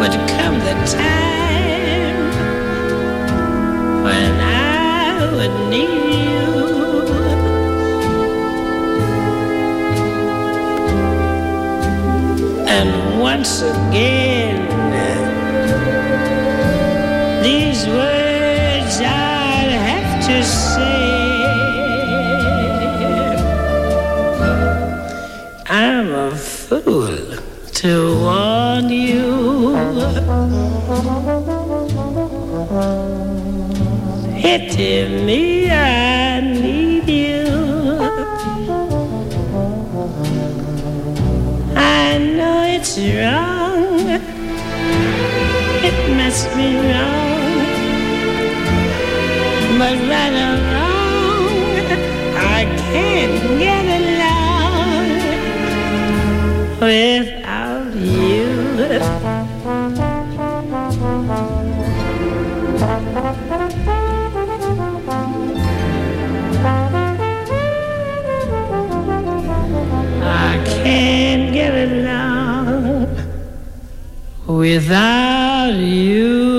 would come the time when I would need you. And once again, Pity me, I need you. I know it's wrong. It must be wrong. But right or wrong, I can't get along with love without you.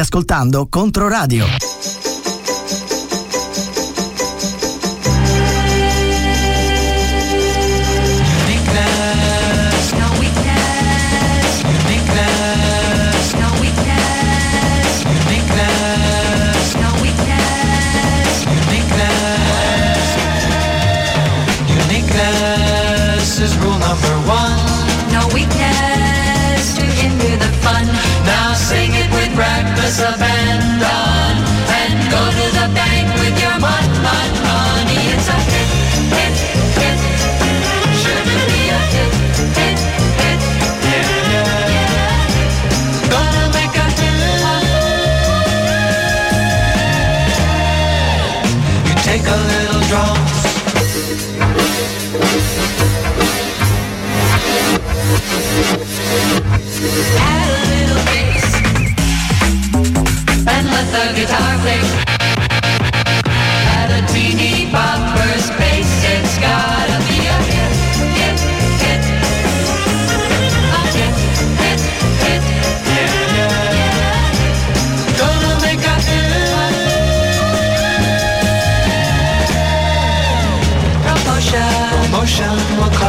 ascoltando Controradio. us about.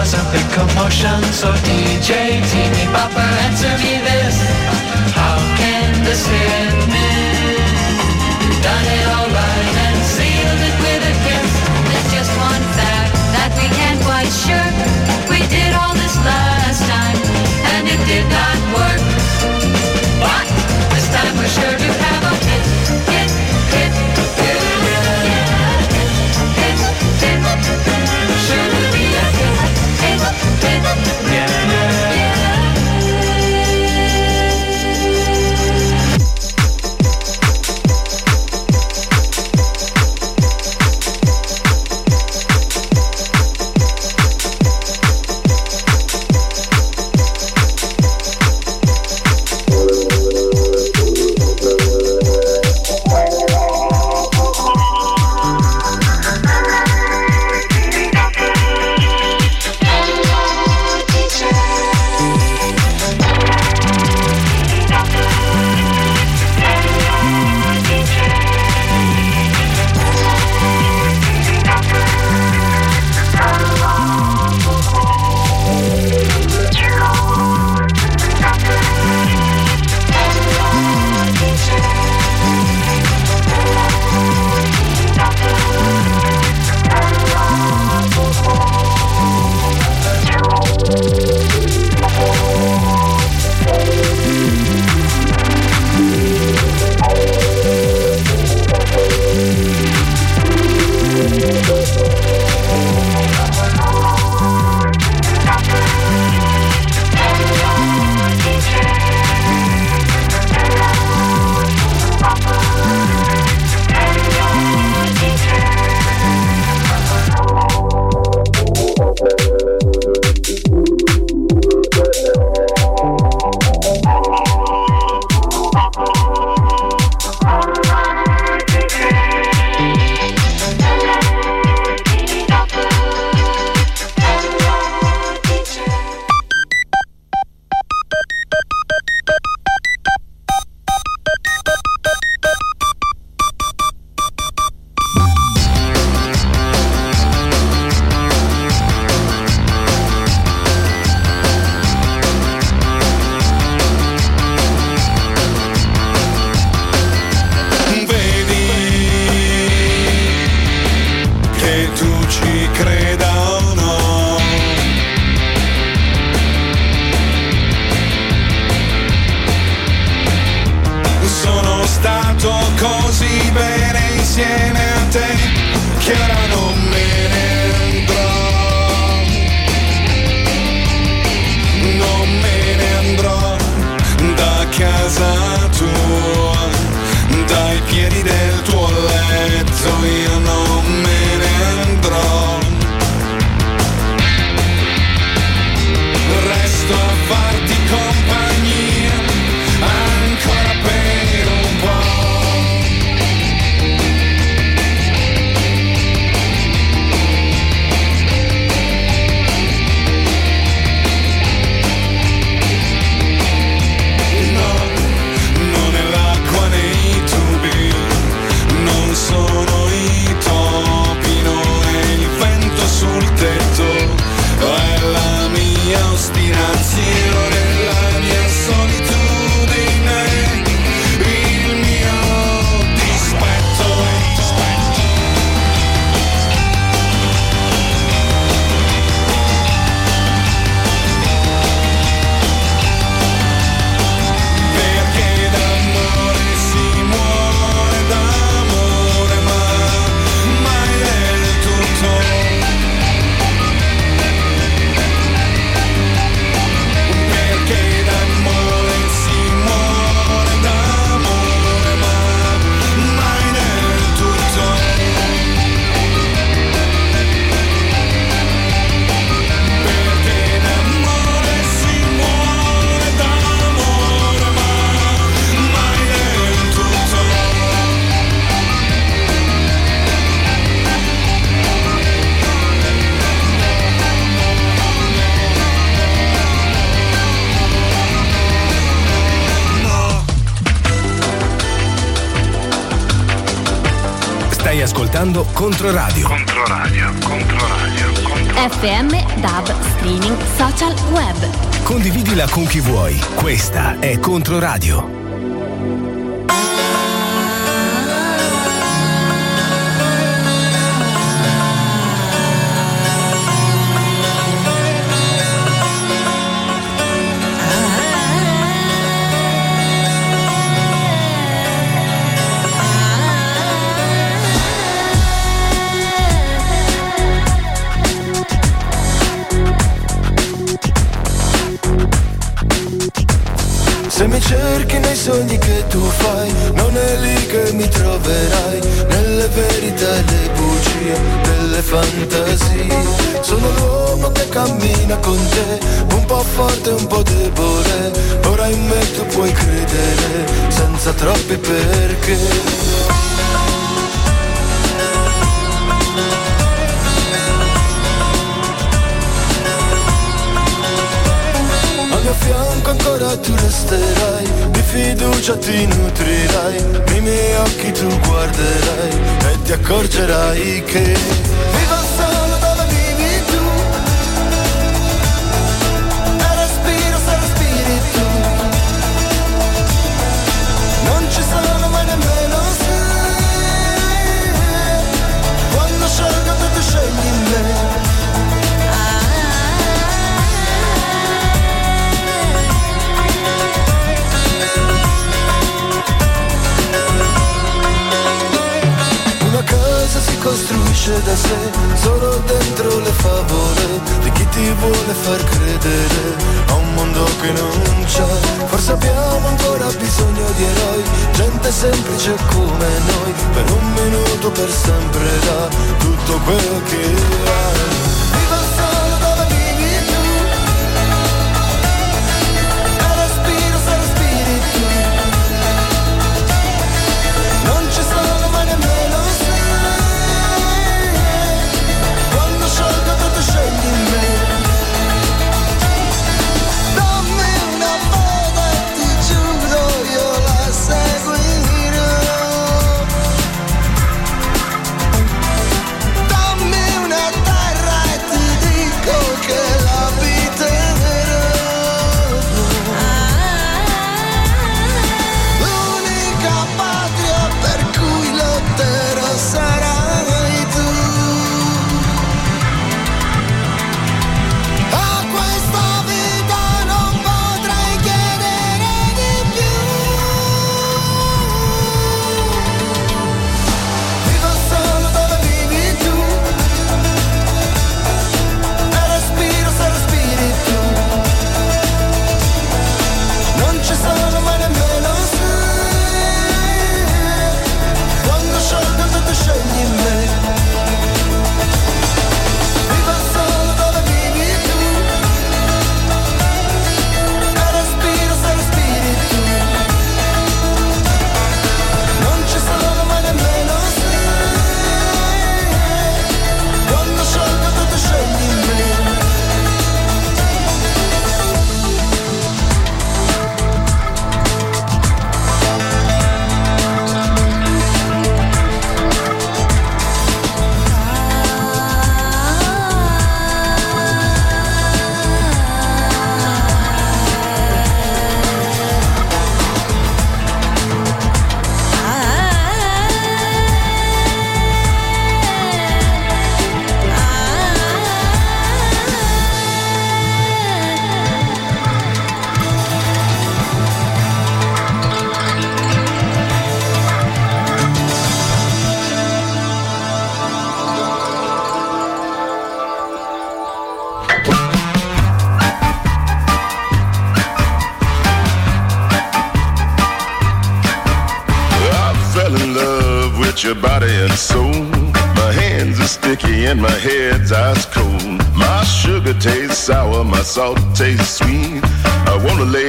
cause a big commotion. So DJ, TV Bopper, answer me this. How can this hit me? Done it all right and sealed it with a kiss. There's just one fact that we can't quite sure. We did all this last time and it did not work. But this time we're sure Controradio.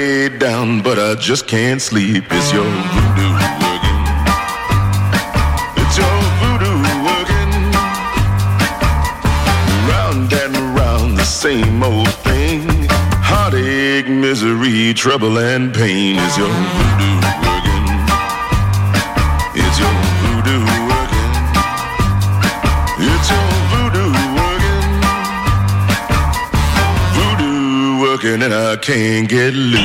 way down, but I just can't sleep. It's your voodoo working. It's your voodoo working. Round and round the same old thing. Heartache, misery, trouble, and pain is your voodoo. Working and I can't get loose.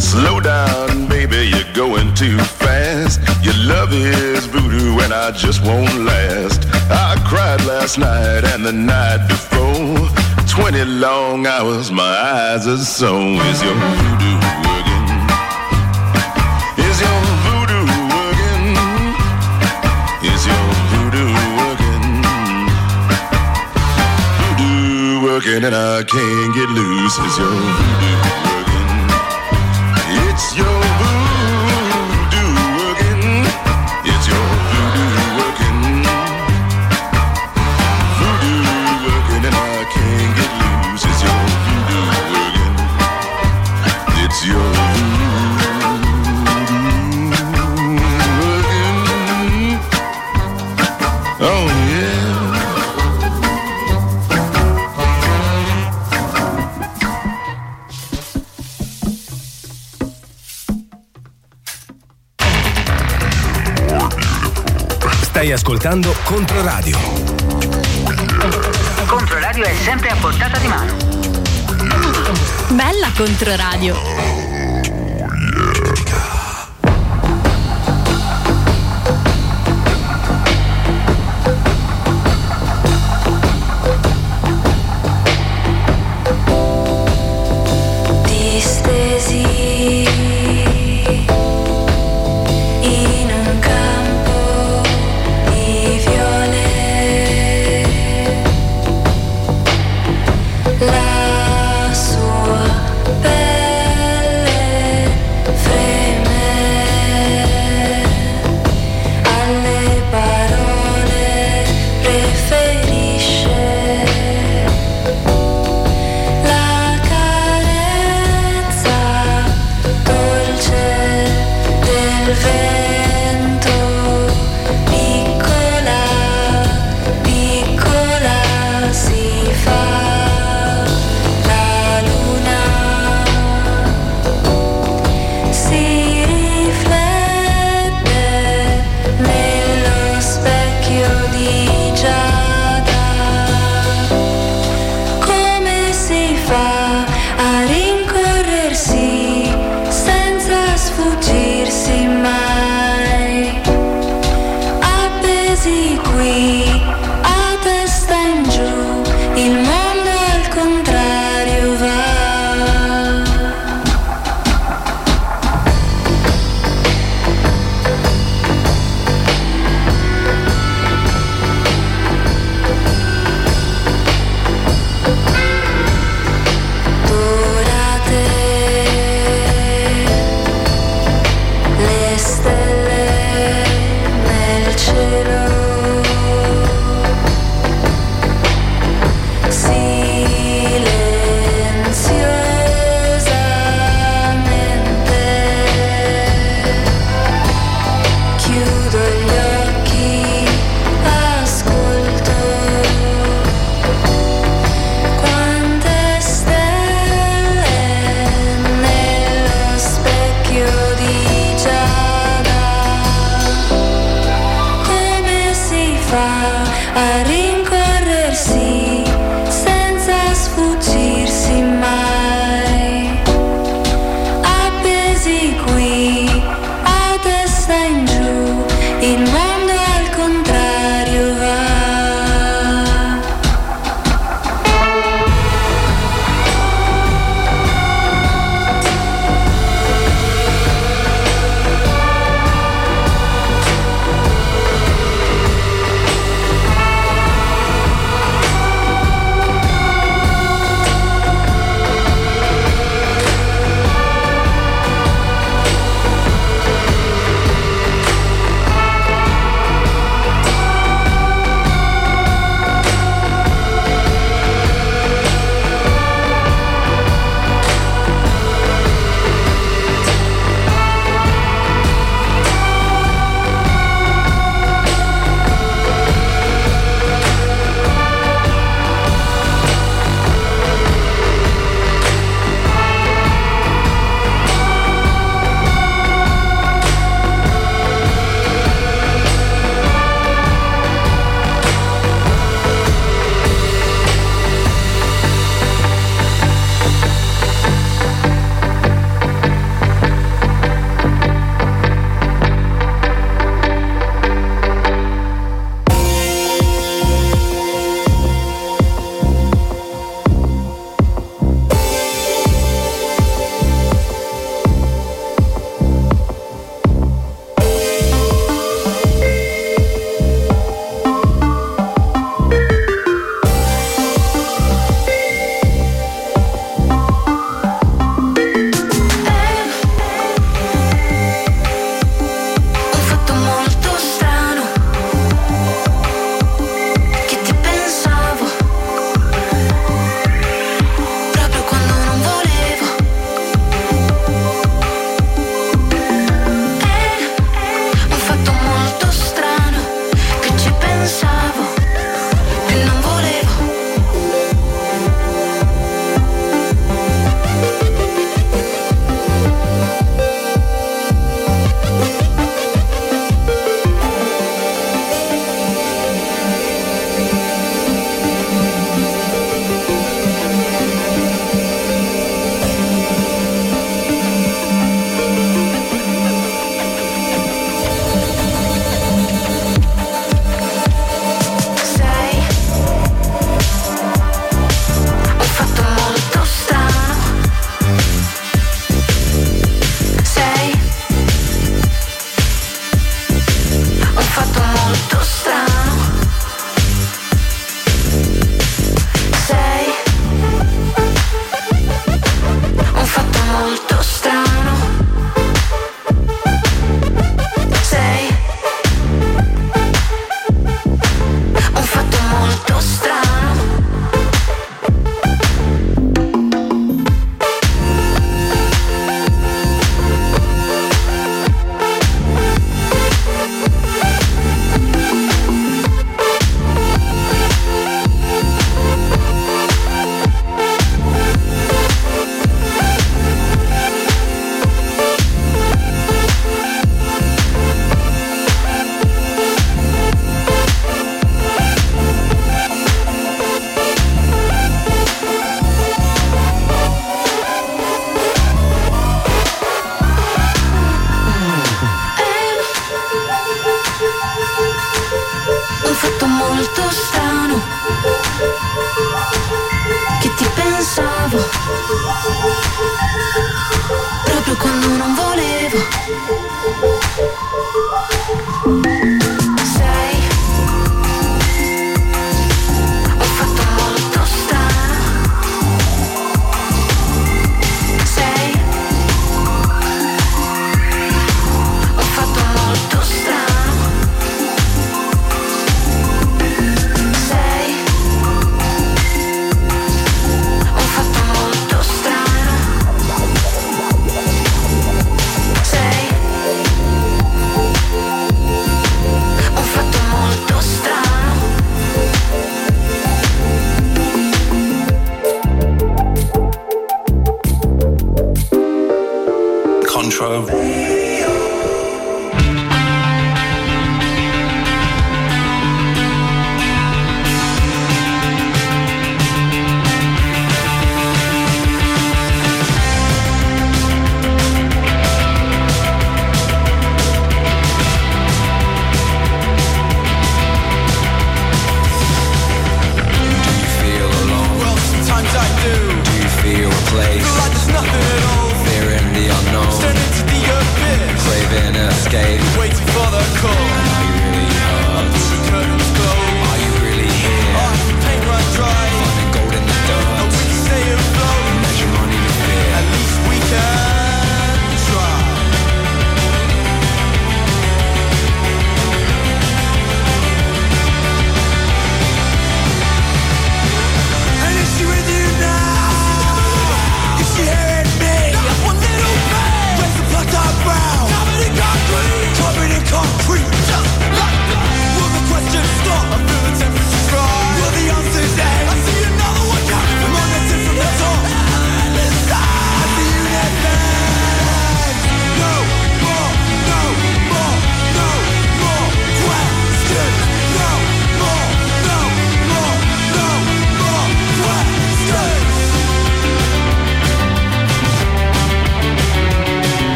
Slow down, baby, you're going too fast. Your love is voodoo and I just won't last. I cried last night and the night before. 20 long hours, my eyes are so. Is your voodoo working? Is your voodoo working? Is your voodoo working? Voodoo working and I can't get loose. Is your voodoo working? Ascoltando Controradio. Controradio è sempre a portata di mano. Bella Controradio.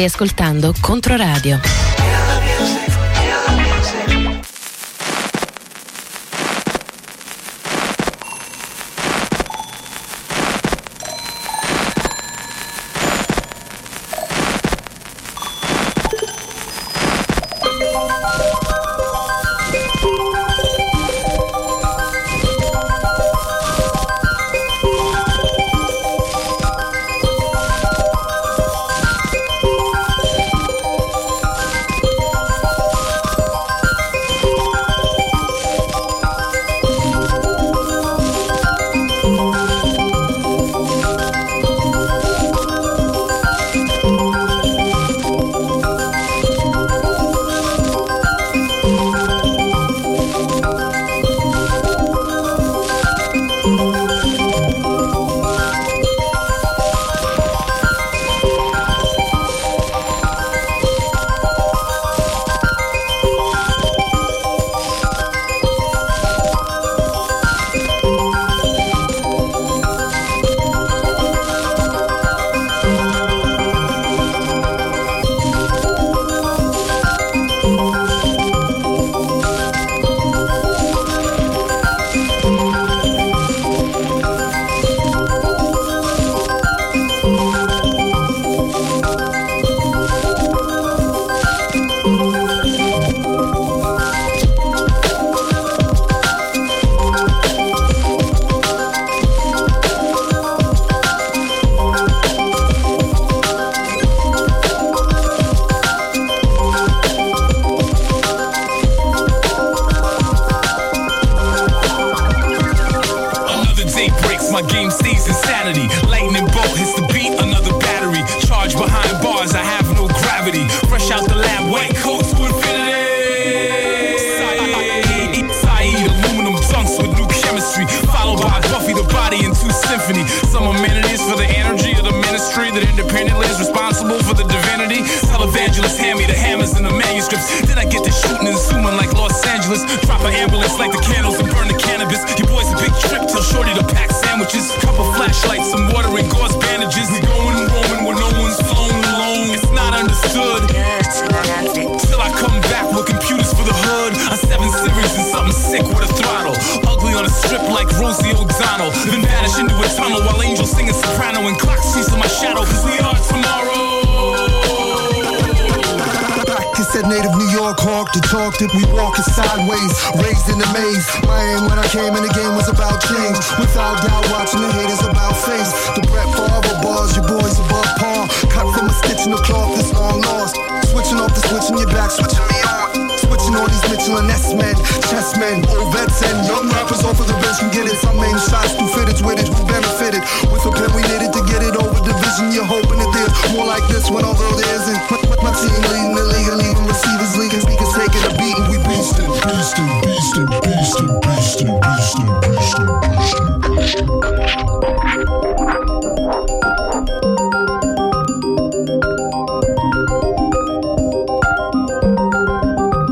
Stai ascoltando Controradio.